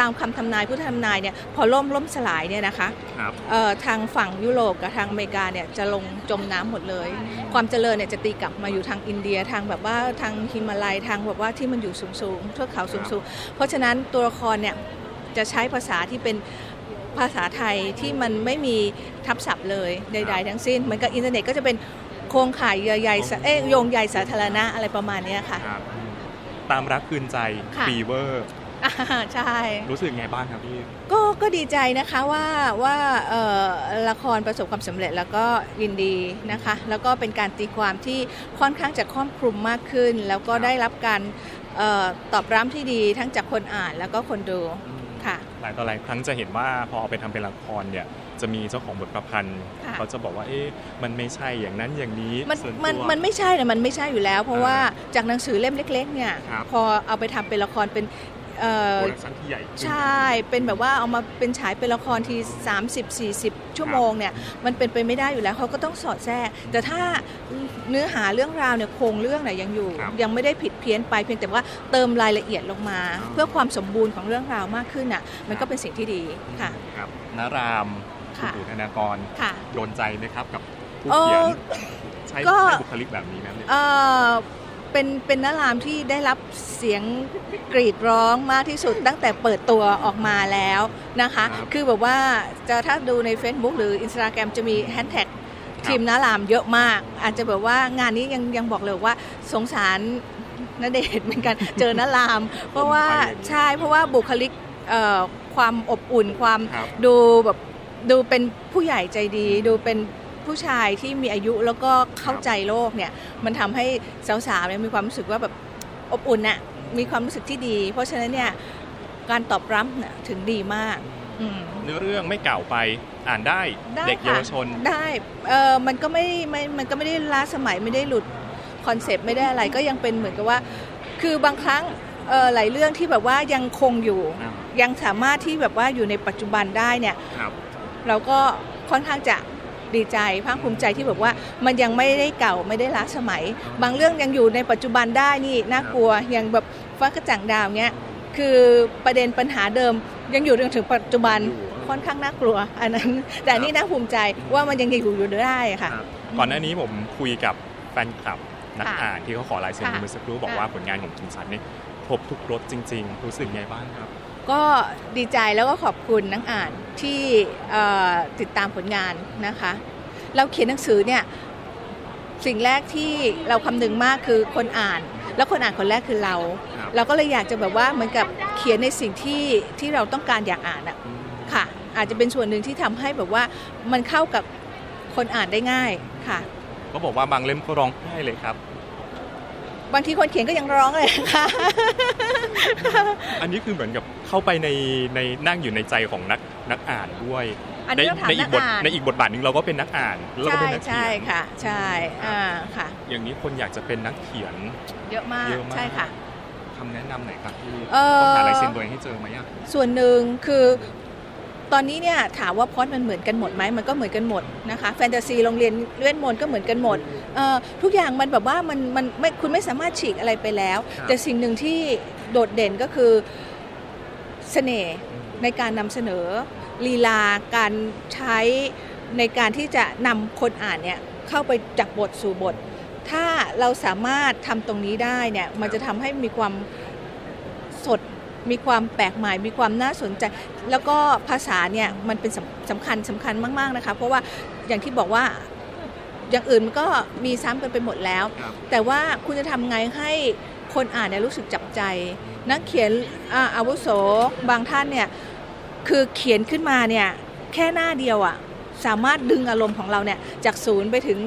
ตามคำทำนายผู้ทำนายเนี่ยพอล่มล่มสลายเนี่ยนะคะครับเอ่อทางฝั่งยุโรปกับทางอเมริกาเนี่ยจะลงจมน้ำหมดเลย ความเจริญเนี่ยจะตีกลับมาอยู่ทางอินเดียทางแบบว่าทางฮิมาลัยทางแบบว่าที่มันอยู่สูงๆเทือกเขาสูงๆ เพราะฉะนั้นตัวละครเนี่ยจะใช้ภาษาที่เป็นภาษาไทยที่มันไม่มีทับศัพท์เลยใด ๆ ทั้งสิ้นเหมือนกับอินเทอร์เน็ตก็จะเป็นโครงข่ายใหญ่ๆสะเอ้ยโยงใหญ่สาธารณะอะไรประมาณเนี้ยค่ะครับตามรักคืนใจค่ะฟีเวอร์อ่า ใช่ รู้สึกไงบ้างครับพี่ ก็ก็ดีใจนะคะว่าว่าเอ่อละครประสบความสำเร็จแล้วก็ยินดีนะคะ แล้วก็เป็นการตีความที่ค่อนข้างจะครอบคลุมมากขึ้น แล้วก็ได้รับการเออตอบรับที่ดีทั้งจากคนอ่านแล้วก็คนดูค่ะหลายต่อหลายครั้งจะเห็นว่าพอเอาไปทำเป็นละครเนี่ยจะมีเจ้าของบทประพันธ์ค่ะเขาจะบอกว่าเอ๊ะมันไม่ใช่อย่างนั้นอย่างนี้มันส่วมันตัวมันไม่ใช่นะมันไม่ใช่อยู่แล้ว เพราะอ่าว่าจากหนังสือเล่มเล็กๆเนี่ยครับพอเอาไปทำเป็นละครเป็นเอ่อ โปรดักชั่นที่ใหญ่ขึ้นใช่เป็นแบบว่าเอามาเป็นฉายเป็นละครที 30-40 ชั่วโมงเนี่ยมันเป็นไปไม่ได้อยู่แล้วเขาก็ต้องสอดแทรก แต่ถ้าเนื้อหาเรื่องราวเนี่ยโครงเรื่องเนี่ยยังอยู่ครับยังไม่ได้ผิดเพี้ยนไปเพียงแต่ว่าเติมรายละเอียดลงมาอ๋อเพื่อความสมบูรณ์ของเรื่องราวมากขึ้นอะมันก็เป็นสิ่งที่ดีค่ะครับนารามคุณค่ะปู่ธนากรค่ะโดนใจไหมครับกับผู้เอ่อเขียนใช้ก็ใช้บุคลิกแบบนี้ไหมเนี่ย เอ่อเป็นเป็นนารามที่ได้รับเสียงกรีดร้องมากที่สุดตั้งแต่เปิดตัวออกมาแล้วนะคะครับคือแบบว่าจะถ้าดูใน Facebook หรือ Instagram จะมีแฮชแท็กทีมนารามเยอะมาก อาจจะแบบว่างานนี้ยังยังบอกเลยว่าสงสารนเดชน์เหมือนกันเจอนาราม เพราะว่าใช่เพราะว่าบุคลิกเอ่อความอบอุ่นความครับดูแบบดูเป็นผู้ใหญ่ใจดี ดูเป็น ผู้ชายที่มีอายุแล้วก็เข้าใจโลกเนี่ย มันทำให้สาวๆเนี่ยมีความรู้สึกว่าแบบอบอุ่นน่ะมีความรู้สึกที่ดี เพราะฉะนั้นเนี่ยการตอบรับน่ะถึงดีมากอืมเนื้อเรื่องไม่เก่าไปอ่านได้ได้เด็กค่ะเยาวชนได้เออมันก็ไม่ไม่มันก็ไม่ได้ล้าสมัยไม่ได้หลุดคอนเซปต์ไม่ได้อะไรก็ยังเป็นเหมือนกับว่า คือบางครั้งเออหลายเรื่องที่แบบว่ายังคงอยู่ครับยังสามารถที่แบบว่าอยู่ในปัจจุบันได้เนี่ยครับเราก็ค่อนข้างจะ ดีใจภาคภูมิใจที่แบบว่ามันยังไม่ได้เก่าไม่ได้ล้าสมัย บางเรื่องยังอยู่ในปัจจุบันได้นี่น่ากลัวอย่างแบบฟ้ากระจ่างดาวเนี้ยคือประเด็นปัญหาเดิมยังอยู่จนถึงปัจจุบันค่อนข้างน่ากลัว อันนั้น แต่อันนี่น่าภูมิใจว่ามันยังอยู่อยู่ได้ค่ะครับก่อนหน้านี้ผมคุยกับแฟนคลับนักค่ะอ่านที่เขาขอลายเซ็นค่ะเมื่อสักครู่บอกค่ะว่าผลงานของกิมชันนี่ครบทุกรสจริง ๆ รู้สึกไงบ้างครับ ก็ดีใจแล้วก็ขอบคุณนักอ่านที่เอ่อติดตามผลงานนะคะ เราเขียนหนังสือเนี่ยสิ่งแรกที่เราคำนึงมากคือคนอ่าน แล้วคนอ่านคนแรกคือเราครับเราก็เลยอยากจะแบบว่าเหมือนกับเขียนในสิ่งที่ที่เราต้องการอยากอ่านอะค่ะ อาจจะเป็นส่วนหนึ่งที่ทำให้แบบว่ามันเข้ากับคนอ่านได้ง่ายค่ะ ก็บอกว่าบางเล่มก็ร้องไห้เลยครับ บางทีคนเขียนก็ยังร้องเลยค่ะ อันนี้คือเหมือนกับเข้าไปในในนั่งอยู่ในใจของนักนักอ่านด้วยอันนี้ต้องถามในอีนักกบทอ่านในอีกบทบาทหนึ่งเราก็เป็นนักอ่านแล้วเราก็ใช่เป็นนักเขีใช่ยนค่ะใช่อ่าค่ะ อย่างนี้คนอยากจะเป็นนักเขียน เยอะมากเยอะมากใช่ค่ะคำแนะนำไหนครับที่เอ่อต้องหาลายเซ็นตัวเองให้เจอไหมอะส่วนหนึ่งคือ ตอนนี้เนี่ยถามว่าพล็อดมันเหมือนกันหมดไหมมันก็เหมือนกันหมดนะคะแฟนตาซีโรงเรียนเล่นมนต์ก็เหมือนกันหมดเอ่อทุกอย่างมันแบบว่ามันมันไม่คุณไม่สามารถฉีกอะไรไปแล้ว แต่สิ่งหนึ่งที่โดดเด่นก็คือเสน่ห์ในการนำเสนอลีลาการใช้ในการที่จะนำคนอ่านเนี่ยเข้าไปจากบทสู่บท ถ้าเราสามารถทำตรงนี้ได้เนี่ยมันจะทำให้มีความสด มีความแปลกใหม่มีความน่าสนใจ แล้วก็ภาษาเนี่ยมันเป็นสำสำคัญสำคัญมากๆนะคะเพราะว่าอย่างที่บอกว่าอย่างอื่นมันก็มีซ้ำกันไปหมดแล้วครับแต่ว่าคุณจะทำไงให้คนอ่านเนี่ยรู้สึกจับใจ นักเขียนอาอาวุโสบางท่านเนี่ยคือเขียนขึ้นมาเนี่ยแค่หน้าเดียวอะ่ะสามารถดึงอารมณ์ของเราเนี่ยจากศูนย์ไปถึง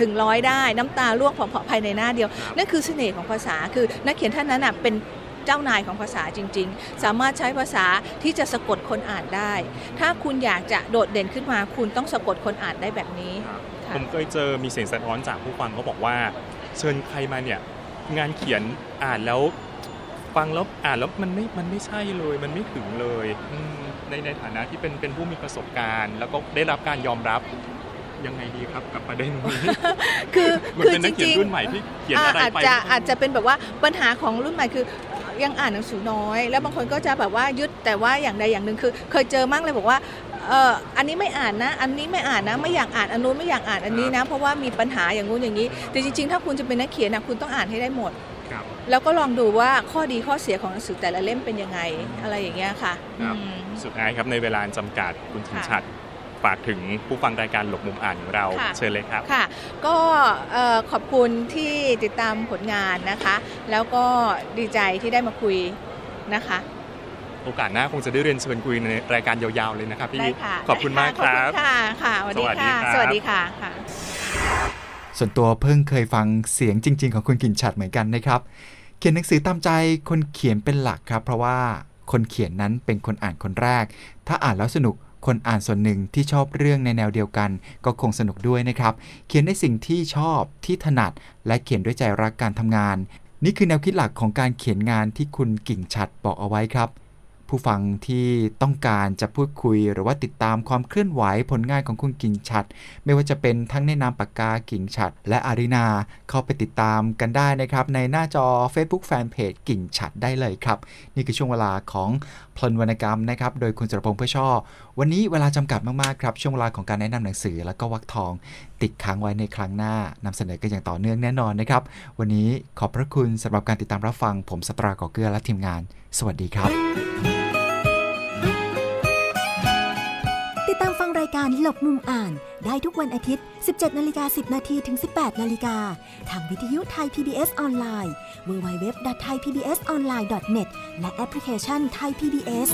ถึงร้อยได้น้ำตาล่วงผอๆภายในหน้าเดียว นั่นคือเสน่ห์ของภาษาคือนักเขียนท่านนั้นอะเป็น เจ้านายของภาษาจริง ๆ สามารถใช้ภาษาที่จะสะกดคนอ่านได้ ถ้าคุณอยากจะโดดเด่นขึ้นมา คุณต้องสะกดคนอ่านได้แบบนี้ครับค่ะผมเคยเจอมีเสียงสะท้อนจากผู้ฟังเขาบอกว่า เชิญใครมาเนี่ยงานเขียนอ่านแล้วฟังแล้วอ่านแล้วมันไม่ มันไม่ใช่เลย มันไม่ถึงเลยอืมในในฐานะที่เป็นเป็นผู้มีประสบการณ์ แล้วก็ได้รับการยอมรับยังไงดีครับกับประเด็นนี้ คือเหมือนคือเป็นจนักเขียนริงรุ่นใหม่ที่เขียนๆอะไรอาจไปจะอาจจะเป็นแบบว่าปัญหาของรุ่นใหม่คือ ยังอ่านหนังสือน้อย แล้วบางคนก็จะแบบว่ายึดแต่ว่าอย่างใดอย่างหนึ่งคือ เคยเจอมั่งเลยบอกว่าเอออันนี้ไม่อ่านนะ อันนี้ไม่อ่านนะ ไม่อยากอ่านอันนู้นไม่อยากอ่านอันนี้นะ เพราะว่ามีปัญหาอย่างงู้นอย่างนี้ แต่จริงๆ ถ้าคุณจะเป็นนักเขียนนะคุณต้องอ่านให้ได้หมดครับแล้วก็ลองดูว่าข้อดีข้อเสียของหนังสือแต่ละเล่มเป็นยังไง อะไรอย่างเงี้ยค่ะครับอืมสุดท้ายครับในเวลาจำกัดคุณถินค่ะชัด ฝากถึงผู้ฟังรายการหลบมุมอ่านของเราค่ะเชิญเลยครับค่ะ ก็เอ่อขอบคุณที่ติดตามผลงานนะคะ แล้วก็ดีใจที่ได้มาคุยนะคะโอกาสหน้าคงจะได้เรียนเชิญคุยในรายการยาวๆเลยนะครับพี่ได้ค่ะขอบคุณมากครัขบอบคุณค่ะค่ะสวัสดีสวัสดีค่ะครับสวัสดีค่ะค่ะ ส่วนตัวเพิ่งเคยฟังเสียงจริง ๆ ของคุณกินชัดเหมือนกันนะครับ เขียนหนังสือตามใจคนเขียนเป็นหลักครับ เพราะว่าคนเขียนนั้นเป็นคนอ่านคนแรก ถ้าอ่านแล้วสนุก คนอ่านส่วนหนึ่งที่ชอบเรื่องในแนวเดียวกัน ก็คงสนุกด้วยนะครับ เขียนในสิ่งที่ชอบที่ถนัด และเขียนด้วยใจรักการทำงาน นี่คือแนวคิดหลักของการเขียนงานที่คุณกิ่งชัดบอกเอาไว้ครับ ผู้ฟังที่ต้องการจะพูดคุย หรือว่าติดตามความเคลื่อนไหวผลงานของคุณกิ่งชัด ไม่ว่าจะเป็นทั้งในนามปากกากิ่งฉัด และอารินาเข้าไปติดตามกันได้นะครับ ในหน้าจอ Facebook Fanpage กิ่งฉัดได้เลยครับ นี่คือช่วงเวลาของพลวรรณกรรมนะครับ โดยคุณจรพงษ์เพื่อช่อ วันนี้เวลาจำกัดมากๆครับ ช่วงเวลาของการแนะนำหนังสือแล้วก็วักทอง ติดค้างไว้ในครั้งหน้านำเสนอกันอย่างต่อเนื่องแน่นอนนะครับ วันนี้ขอบพระคุณสำหรับการติดตามรับฟัง ผมสตราก่อเกลือและทีมงาน สวัสดีครับ ติดตามฟังรายการหลบมุมอ่าน ได้ทุกวันอาทิตย์ 17 นาฬิกา 10 นาทีถึง 18 นาฬิกา ทางวิทยุไทย PBS ออนไลน์ www.thaipbsonline.net และแอปพลิเคชัน Thai PBS